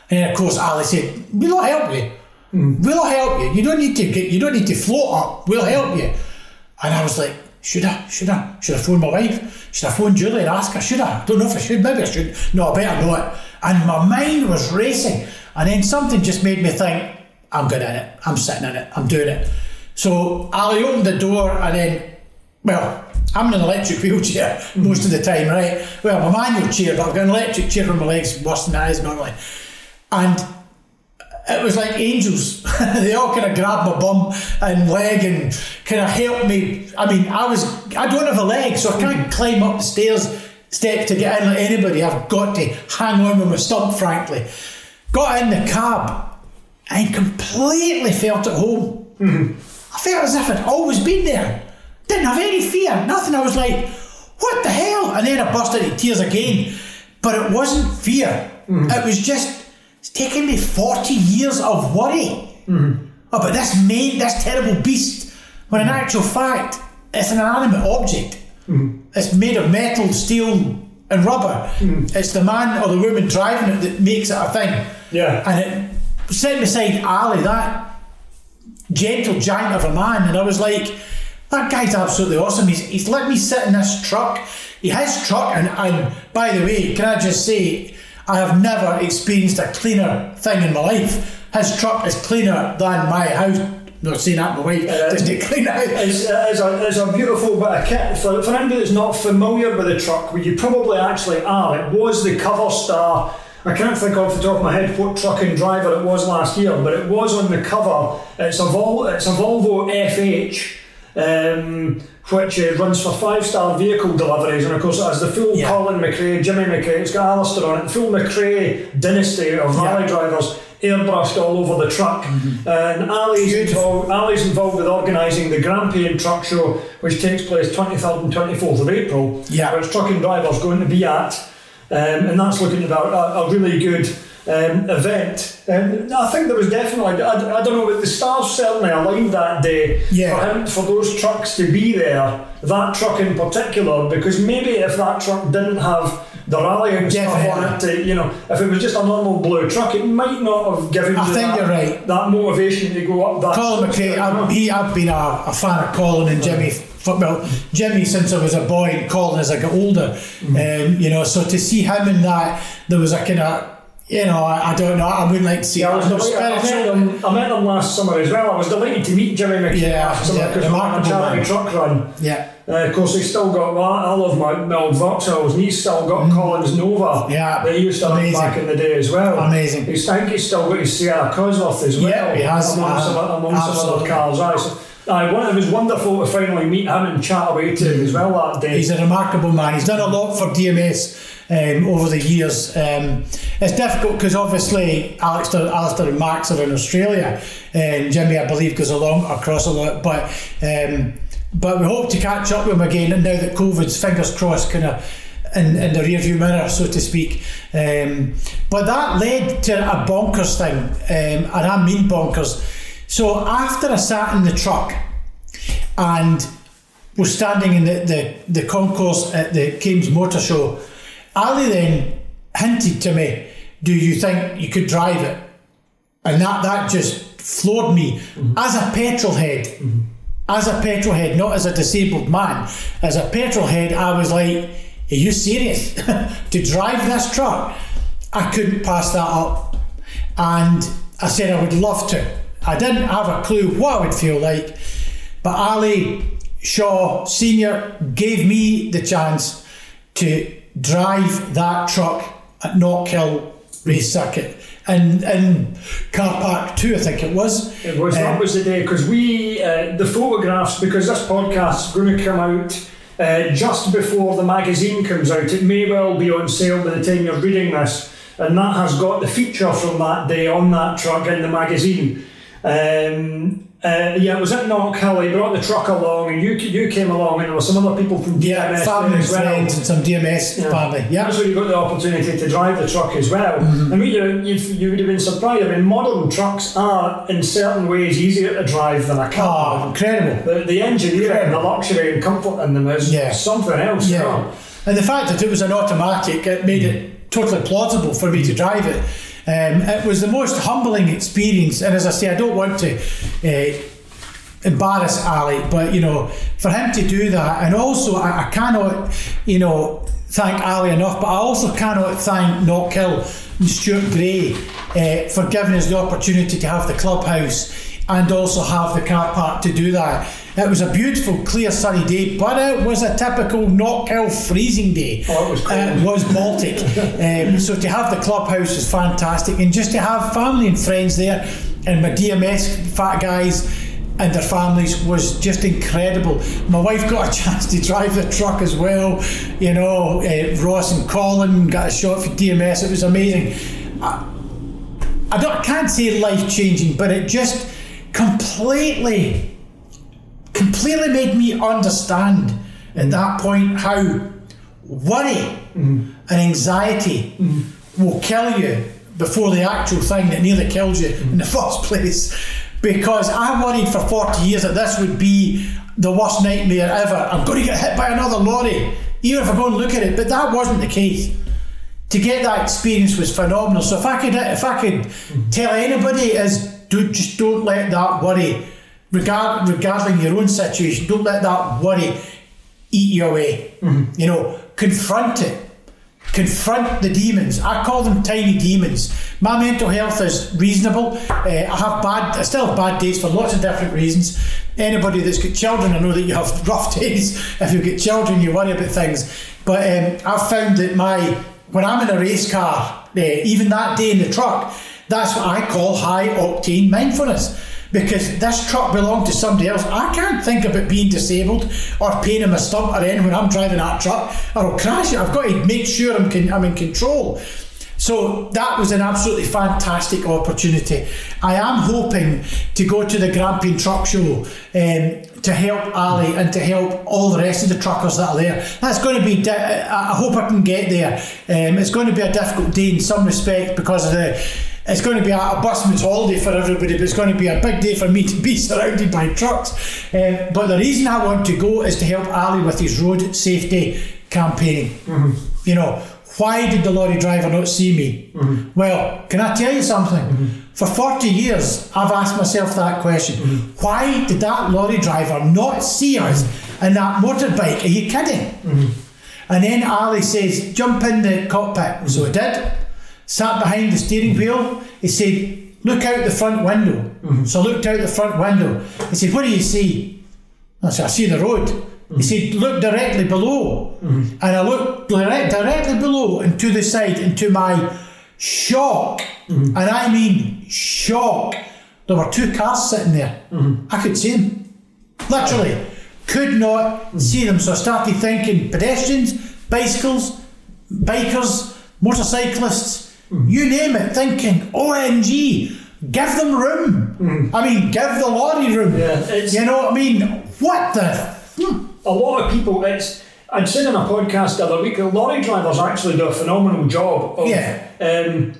And of course, Ali said, we'll help you. Mm. We'll help you. You don't need to get, you don't need to float up. We'll help you. And I was like, should I? Should I? Should I phone my wife? Should I phone Julie and ask her? Should I? Don't know if I should. Maybe I should. No, I better not. And my mind was racing. And then something just made me think, I'm good at it. I'm sitting in it. I'm doing it. So Ali opened the door and then, well, I'm in an electric wheelchair [laughs] most of the time, right? Well, my manual chair, but I've got an electric chair on my legs worse than that is normally. And it was like angels. [laughs] they all kind of grabbed my bum and leg and kind of helped me. I mean, I was I don't have a leg, so I can't climb up the stairs step to get in like anybody. I've got to hang on with my stump, frankly. Got in the cab and completely felt at home. Mm-hmm. I felt as if I'd always been there. Didn't have any fear, nothing. I was like, what the hell? And then I burst into tears again. But it wasn't fear. Mm-hmm. It was just it's taken me 40 years of worry mm-hmm. about this main, this terrible beast, when in actual fact, it's an inanimate object. Mm-hmm. It's made of metal, steel, and rubber. Mm-hmm. It's the man or the woman driving it that makes it a thing. Yeah. And it set beside Ali, that gentle giant of a man, and I was like, that guy's absolutely awesome. He's, he's let me sit in this truck. He has truck, and, and by the way, can I just say, I have never experienced a cleaner thing in my life. His truck is cleaner than my house. Not saying that, my wife uh, doesn't clean it. It's, it's, a, it's a beautiful bit of kit. For, for anybody that's not familiar with the truck, well, you probably actually are. It was the cover star I can't think off the top of my head what truck and driver it was last year, but it was on the cover. It's a, Vol- it's a Volvo FH. Um, which uh, runs for five star vehicle deliveries, and of course it has the full Yeah. Colin McRae, Jimmy McRae, it's got Alister on it, the full McRae dynasty of rally Yeah. drivers airbrushed all over the truck. And Ali's involved, Ali's involved with organising the Grampian Truck Show, which takes place 23rd and 24th of April, Yeah. which Truck and Drivers going to be at. Um, and that's looking about a, a really good um, event. And I think there was definitely, I, I don't know, but the stars certainly aligned that day Yeah. for him, for those trucks to be there, that truck in particular, because maybe if that truck didn't have the rallying stuff on it, to, you know, if it was just a normal blue truck, it might not have given I you think that, you're right. that motivation to go up that. Colin McRae, I've, he, I've been a, a fan of Colin and Jimmy. Well, Jimmy since I was a boy, and Colin as I got older. Um, you know, so to see him in that, there was a kind of, you know, I, I don't know, I wouldn't like to see. Yeah, I was delighted. I met, them, I met them last summer as well. I was delighted to meet Jimmy McRae Yeah, last summer yeah, because we on a charity man. truck run. Yeah, Uh, of course, he's still got well, I love my, my old Vauxhalls, and he's still got Colin's Nova Mm. Yeah, that he used to have amazing. back in the day as well. Amazing. He's, I think he's still got his Sierra Cosworth as well. Yeah, he has, among, uh, some, among some other cars. Aye, so, aye, one, it was wonderful to finally meet him and chat away to him as well that day. he's a remarkable man. He's done a lot for DMS um, over the years. Um, it's difficult because obviously Alister, Alister and Max are in Australia, and Jimmy, I believe, goes along across a lot. But um, but we hope to catch up with him again And now that COVID's fingers crossed, kind of. In, in the rearview mirror, so to speak. Um, but that led to a bonkers thing, um, and I mean bonkers. So after I sat in the truck and was standing in the, the, the concourse at the Kames Motor Show. Ali then hinted to me, Do you think you could drive it? And that, that just floored me mm-hmm. as a petrol head. Mm-hmm. As a petrol head, not as a disabled man. As a petrol head, I was like, Are you serious? [laughs] to drive this truck? I couldn't pass that up. And I said I would love to. I didn't have a clue what I would feel like. But Ali Shaw Senior gave me the chance to drive that truck at Knockhill Race Circuit and in car park two, I think it was. It was that Um, was the day because we uh, the photographs because this podcast is going to come out uh, just before the magazine comes out. It may well be on sale by the time you're reading this, and that has got the feature from that day on that truck in the magazine. Um, uh, yeah, it was at Knockhill. He brought the truck along, and you you came along, and there were some other people from yeah, DMS family and as well. friends and some DMS Yeah. family. Yeah. That's where you got the opportunity to drive the truck as well. Mm-hmm. And we, you, know, you, you would have been surprised. I mean, modern trucks are in certain ways easier to drive than a Oh, car. incredible. The, the engineering, the luxury and comfort in them is Yeah. something else. Yeah. And the fact that it was an automatic, it made it totally plausible for me to drive it. Um, it was the most humbling experience. And as I say, I don't want to uh, embarrass Ali, but you know, for him to do that, and also I, I cannot, you know, thank Ali enough, but I also cannot thank Knockhill and Stuart Gray uh, for giving us the opportunity to have the clubhouse and also have the car park to do that. It was a beautiful, clear, sunny day, but it was a typical Knockhill freezing day. Oh, it was cold. It was Baltic. [laughs] um, so to have the clubhouse was fantastic, and just to have family and friends there, and my DMS fat guys and their families was just incredible. My wife got a [laughs] chance to drive the truck as well. You know, uh, Ross and Colin got a shot for DMS. It was amazing. I, I don't, I can't say life changing, but it just completely, completely made me understand at that point how worry mm-hmm. and anxiety mm-hmm. will kill you before the actual thing that nearly kills you in the [laughs] first place. Because I worried for 40 years that this would be the worst nightmare ever. I'm going to get hit by another lorry, even if I go and look at it. But that wasn't the case. To get that experience was phenomenal. So if I could, if I could mm-hmm. tell anybody, is do, just don't let that worry, regard, regarding your own situation, don't let that worry eat you away. You know, confront it. Confront the demons. I call them tiny demons. My mental health is reasonable. Uh, I have bad, I still have bad days for lots of different reasons. Anybody that's got children, I know that you have [laughs] rough days. If you've got children, you worry about things. But um, I've found that my when I'm in a race car uh, even that day in the truck, that's what I call high octane mindfulness. Because this truck belonged to somebody else. I can't think about being disabled or paining my stump or anything when I'm driving that truck I'll crash it. I've got to make sure I'm, con- I'm in control. So that was an absolutely fantastic opportunity. I am hoping to go to the Grampian Truck Show um, to help Ali and to help all the rest of the truckers that are there. That's going to be. Di- I hope I can get there. Um, it's going to be a difficult day in some respect because of the. It's going to be a, a busman's holiday for everybody, but it's going to be a big day for me to be [laughs] surrounded by trucks. Um, but the reason I want to go is to help Ali with his road safety campaigning. You know, why did the lorry driver not see me? Mm-hmm. Well, can I tell you something? For 40 years, I've asked myself that question. Mm-hmm. Why did that lorry driver not see us in that motorbike? Are you kidding? Mm-hmm. And then Ali says, jump in the cockpit. So I did. Sat behind the steering wheel. He said, look out the front window. Mm-hmm. So I looked out the front window. He said, what do you see? I said, I see the road. He mm-hmm. said, look directly below. Mm-hmm. And I looked direct, directly below and to the side, and to my shock, and I mean shock, there were two cars sitting there. I could see them. Literally. Could not see them. So I started thinking pedestrians, bicycles, bikers, motorcyclists, you name it, thinking, OMG, give them room. I mean, give the lorry room. Yeah, you know what I mean? What the? Hmm. a lot of people, it's. I'd said in a podcast the other week, that lorry drivers actually do a phenomenal job of Yeah. um,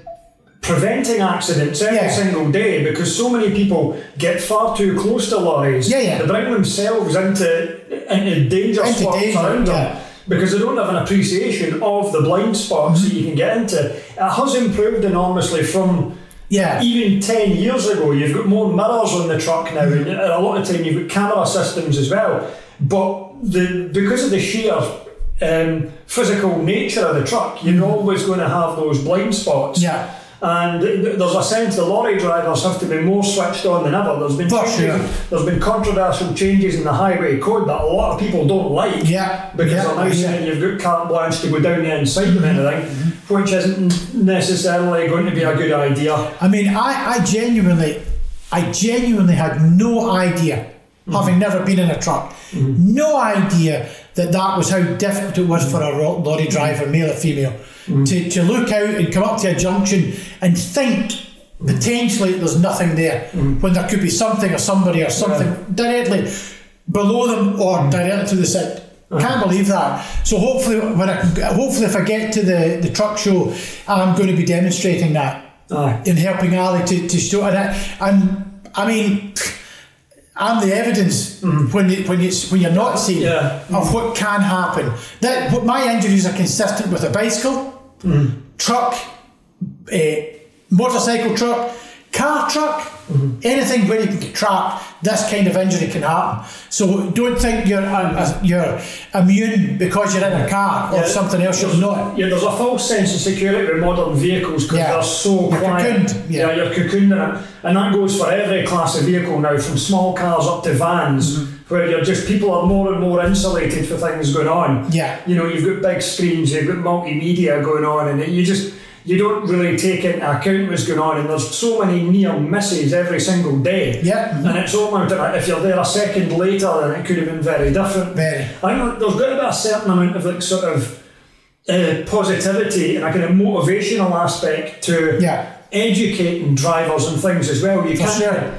preventing accidents every Yeah. single day because so many people get far too close to lorries. Yeah, yeah. They bring themselves into into danger Into spots danger, around them. Because they don't have an appreciation of the blind spots that you can get into. It has improved enormously from Yeah. even 10 years ago, you've got more mirrors on the truck now, and a lot of time you've got camera systems as well. But the because of the sheer um, physical nature of the truck, you're always going to have those blind spots. Yeah. And there's a sense the lorry drivers have to be more switched on than ever. There's been changes, sure. there's been controversial changes in the highway code that a lot of people don't like. Yeah, Because yeah, they're now yeah. Mm-hmm. saying you've got carte blanche to go down the inside of mm-hmm. anything, mm-hmm. which isn't necessarily going to be a good idea. I mean, I, I genuinely, I genuinely had no idea, mm-hmm. having never been in a truck, no idea that that was how difficult it was for a lorry driver, male or female, Mm. to, to look out and come up to a junction and think potentially there's nothing there mm. when there could be something or somebody or something directly below them or mm. directly to the side. Uh-huh. Can't believe that. So hopefully, when I hopefully if I get to the, the truck show, I'm going to be demonstrating that Aye. in helping Ali to, to show and I, and I mean I'm the evidence when you, when you when you're not seeing Yeah. of what can happen. That what my injuries are consistent with a bicycle, truck, eh, motorcycle truck, car truck, anything where you can get trapped. This kind of injury can happen. So don't think you're uh, you're immune because you're in a car or Yeah. something else. You're not. Yeah, there's a false sense of security with modern vehicles because Yeah. they're so You're quiet. cocooned, yeah. you're cocooned in it. And that goes for every class of vehicle now, from small cars up to vans, Mm-hmm. Where you're just people are more and more insulated for things going on. Yeah. You know, you've got big screens, you've got multimedia going on, and you just you don't really take into account what's going on, and there's so many near misses every single day. Yeah. And it's almost like if you're there a second later, then it could have been very different. Very. I think there's got to be a certain amount of like sort of uh, positivity and a kind of motivational aspect to Yeah. educating drivers and things as well. You can't. sure.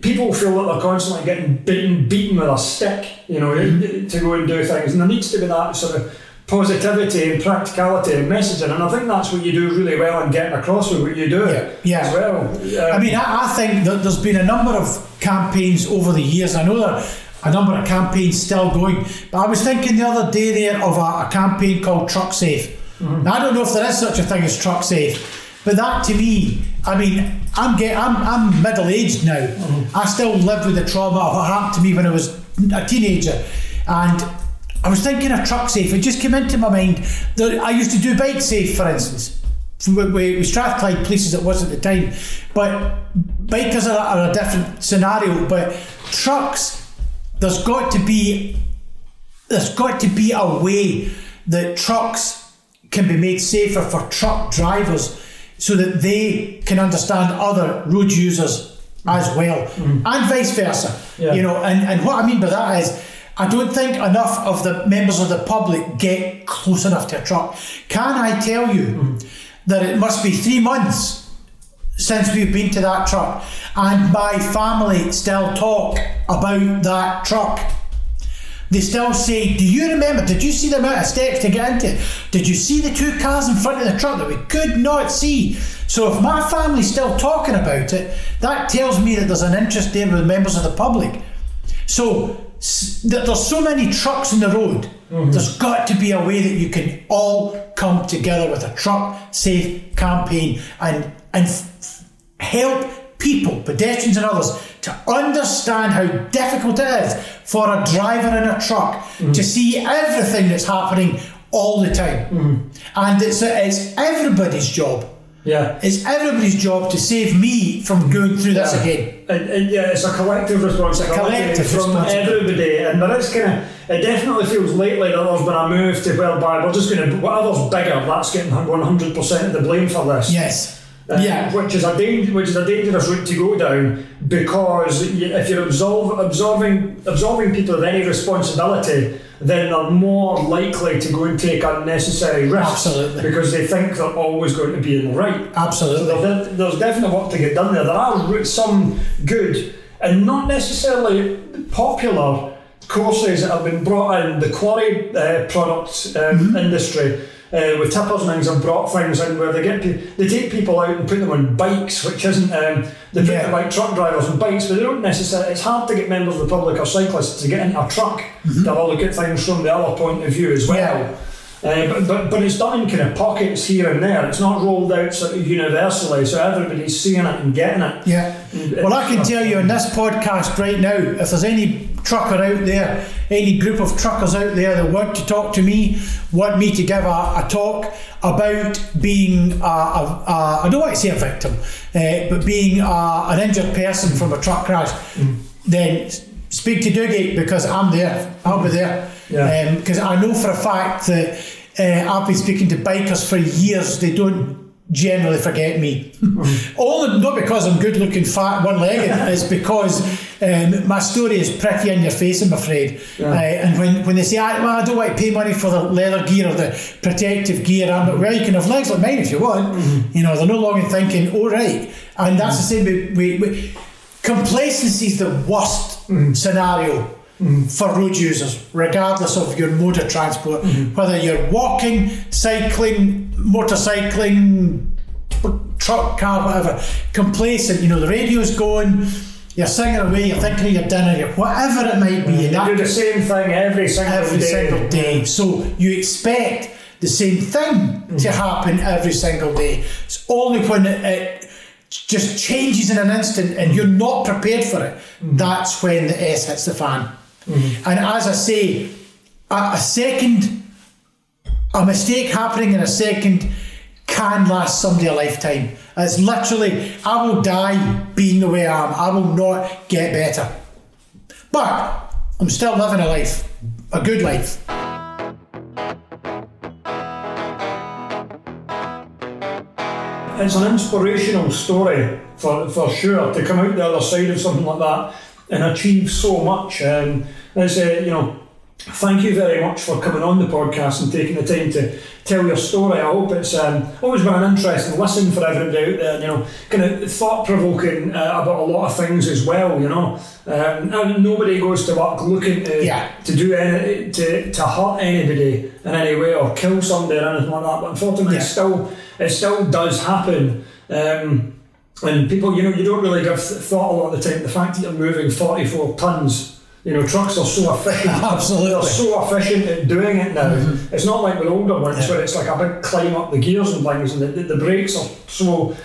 People feel that they're constantly getting beaten, beaten with a stick, you know, Mm-hmm. to go and do things, and there needs to be that sort of positivity and practicality and messaging, and I think that's what you do really well in getting across with what you do Yeah, yeah. as well. Um, I mean, I, I think that there's been a number of campaigns over the years. I know there are a number of campaigns still going, but I was thinking the other day there of a, a campaign called Truck Safe. Now, I don't know if there is such a thing as Truck Safe, but that to me, I mean, I'm get, I'm, I'm middle aged now. Mm-hmm. I still live with the trauma of what happened to me when I was a teenager, and I was thinking of Truck Safe. It just came into my mind that I used to do Bike Safe, for instance with, with Strathclyde police it was at the time. But bikers are, are a different scenario. But trucks, there's got to be there's got to be a way that trucks can be made safer for truck drivers so that they can understand other road users as well, mm. and vice versa. Yeah. You know, and, and what I mean by that is, I don't think enough of the members of the public get close enough to a truck. Can I tell you mm. that it must be three months since we've been to that truck, and my family still talk about that truck. They still say, Do you remember? Did you see the amount of steps to get into? it? Did you see the two cars in front of the truck that we could not see? So, if my family's still talking about it, that tells me that there's an interest there with members of the public. So, that there's so many trucks in the road, mm-hmm. there's got to be a way that you can all come together with a truck safe campaign and, and f- help people, pedestrians and others, to understand how difficult it is for a driver in a truck to mm. see everything that's happening all the time. Mm. And it's, it's everybody's job. Yeah. It's everybody's job to save me from going through this again. And, and yeah, it's a collective responsibility collective from everybody, and there is kind of it definitely feels lately that there's been a move to whereby we're just going to whatever's bigger, that's getting 100 percent of the blame for this. Yes. Uh, yeah. which is a dang- which is a dangerous route to go down because if you're absolve, absolving absolving people of any responsibility, then they're more likely to go and take unnecessary risks Absolutely. because they think they're always going to be in the right. Absolutely. So there, there's definitely work to get done there. There are some good and not necessarily popular courses that have been brought in. The quarry uh, product um, industry uh, with tippers and things have brought things in where they get pe- they take people out and put them on bikes, which isn't um, they put Yeah. them like truck drivers on bikes, but they don't necessarily. It's hard to get members of the public or cyclists to get into a truck to have a look at things from the other point of view as well. Yeah. Uh, but, but, but it's done in kind of pockets here and there. It's not rolled out sort of universally, so everybody's seeing it and getting it. Yeah. Well, I can tell you on this podcast right now, if there's any trucker out there, any group of truckers out there that want to talk to me, want me to give a, a talk about being, a, a, a, I don't want to say a victim, uh, but being a, an injured person from a truck crash, then speak to Dougie because I'm there. I'll be there. Yeah. Because I know for a fact that uh, I've been speaking to bikers for years. They don't generally forget me. [laughs] Only not because I'm good looking, fat, one legged. it's because um, my story is pretty in your face. I'm afraid. Uh, and when, when they say, I, "Well, I don't want to pay money for the leather gear or the protective gear," I'm like, "Well, you can have legs like mine if you want." Mm-hmm. You know, they're no longer thinking, "Oh, right." And that's the same. we, we, complacency is the worst mm-hmm. scenario mm-hmm. for road users, regardless of your mode of transport, whether you're walking, cycling, motorcycling, truck, car, whatever. Complacent, you know, the radio's going, you're singing away, you're thinking of your dinner, you're, whatever it might be. That do the same thing every single every day. single day. So you expect the same thing to mm. happen every single day. It's only when it, it just changes in an instant and you're mm. not prepared for it, mm. that's when the S hits the fan. And as I say, a, a second, a mistake happening in a second can last somebody a lifetime. It's literally, I will die being the way I am. I will not get better. But I'm still living a life, a good life. It's an inspirational story for, for sure to come out the other side of something like that and achieve so much. Um, as uh, you know, thank you very much for coming on the podcast and taking the time to tell your story. I hope it's um, always been an interesting listen for everybody out there. You know, kind of thought provoking uh, about a lot of things as well. You know, um, and nobody goes to work looking to Yeah. to do any to, to hurt anybody in any way or kill somebody or anything like that. But unfortunately, Yeah. it still it still does happen. Um, and people, you know, you don't really give thought a lot of the time. The fact that you're moving 44 tons, you know, trucks are so efficient. [laughs] Absolutely. They're so efficient at doing it now. Mm-hmm. It's not like the older ones Yeah. where it's like a big climb up the gears and things, and the, the, the brakes are so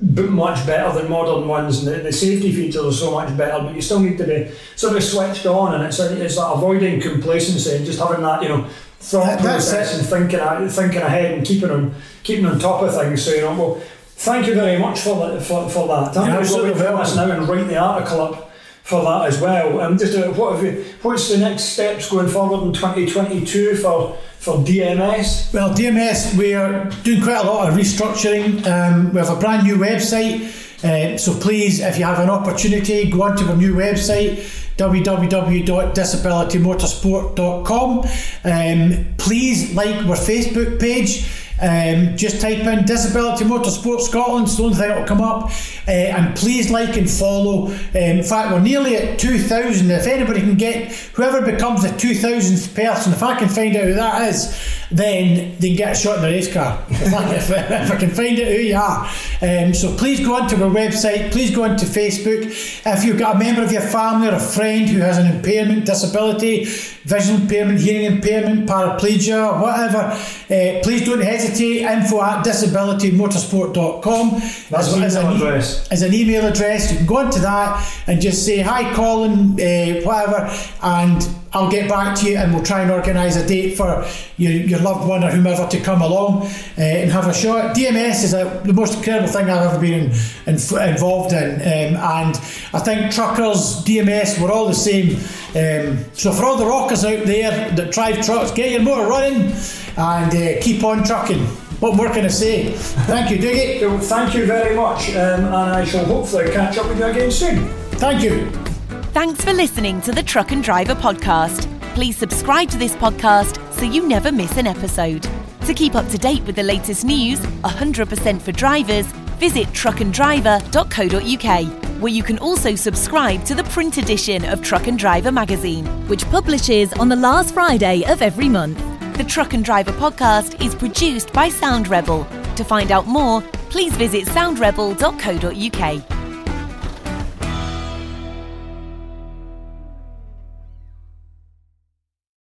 much better than modern ones, and the, the safety features are so much better. But you still need to be sort of switched on, and it's it's avoiding complacency and just having that, you know, thought process and thinking thinking ahead and keeping on keeping on top of things. So you know, well, thank you very much for that for, for that. I'm going to go absolutely away from this now and write the article up for that as well. Um, just uh, what have you, what's the next steps going forward in 2022 for for DMS? Well, DMS, we're doing quite a lot of restructuring. Um, we have a brand new website. Uh, so please, if you have an opportunity, go onto our new website www.disabilitymotorsport.com. Um, please like our Facebook page. Um, just type in Disability Motorsport Scotland, only thing will come up. Uh, and please like and follow. Um, in fact, we're nearly at 2,000. If anybody can get, whoever becomes the 2,000th person, if I can find out who that is, then they get a shot in the race car. [laughs] If I, if, if I can find out who you are. Um, so please go onto our website, please go onto Facebook. If you've got a member of your family or a friend who has an impairment, disability, vision impairment, hearing impairment, paraplegia, whatever, uh, please don't hesitate. Info at disabilitymotorsport.com. That's as, as, an, address. as an email address. You can go onto that and just say, Hi, Colin, uh, whatever, and I'll get back to you and we'll try and organise a date for your, your loved one or whomever to come along uh, and have a shot. DMS is a, the most incredible thing I've ever been in, in, involved in, um, and I think truckers, DMS, we're all the same. Um, so for all the rockers out there that drive trucks, get your motor running and uh, keep on trucking. What more can I say? Thank you. Well, thank you very much, um, and I shall hopefully catch up with you again soon. Thank you. Thanks for listening to the Truck and Driver podcast. Please subscribe to this podcast so you never miss an episode. To keep up to date with the latest news, 100% for drivers, visit truckanddriver.co.uk, where you can also subscribe to the print edition of Truck and Driver magazine, which publishes on the last Friday of every month. The Truck and Driver podcast is produced by Sound Rebel. To find out more, please visit soundrebel.co.uk.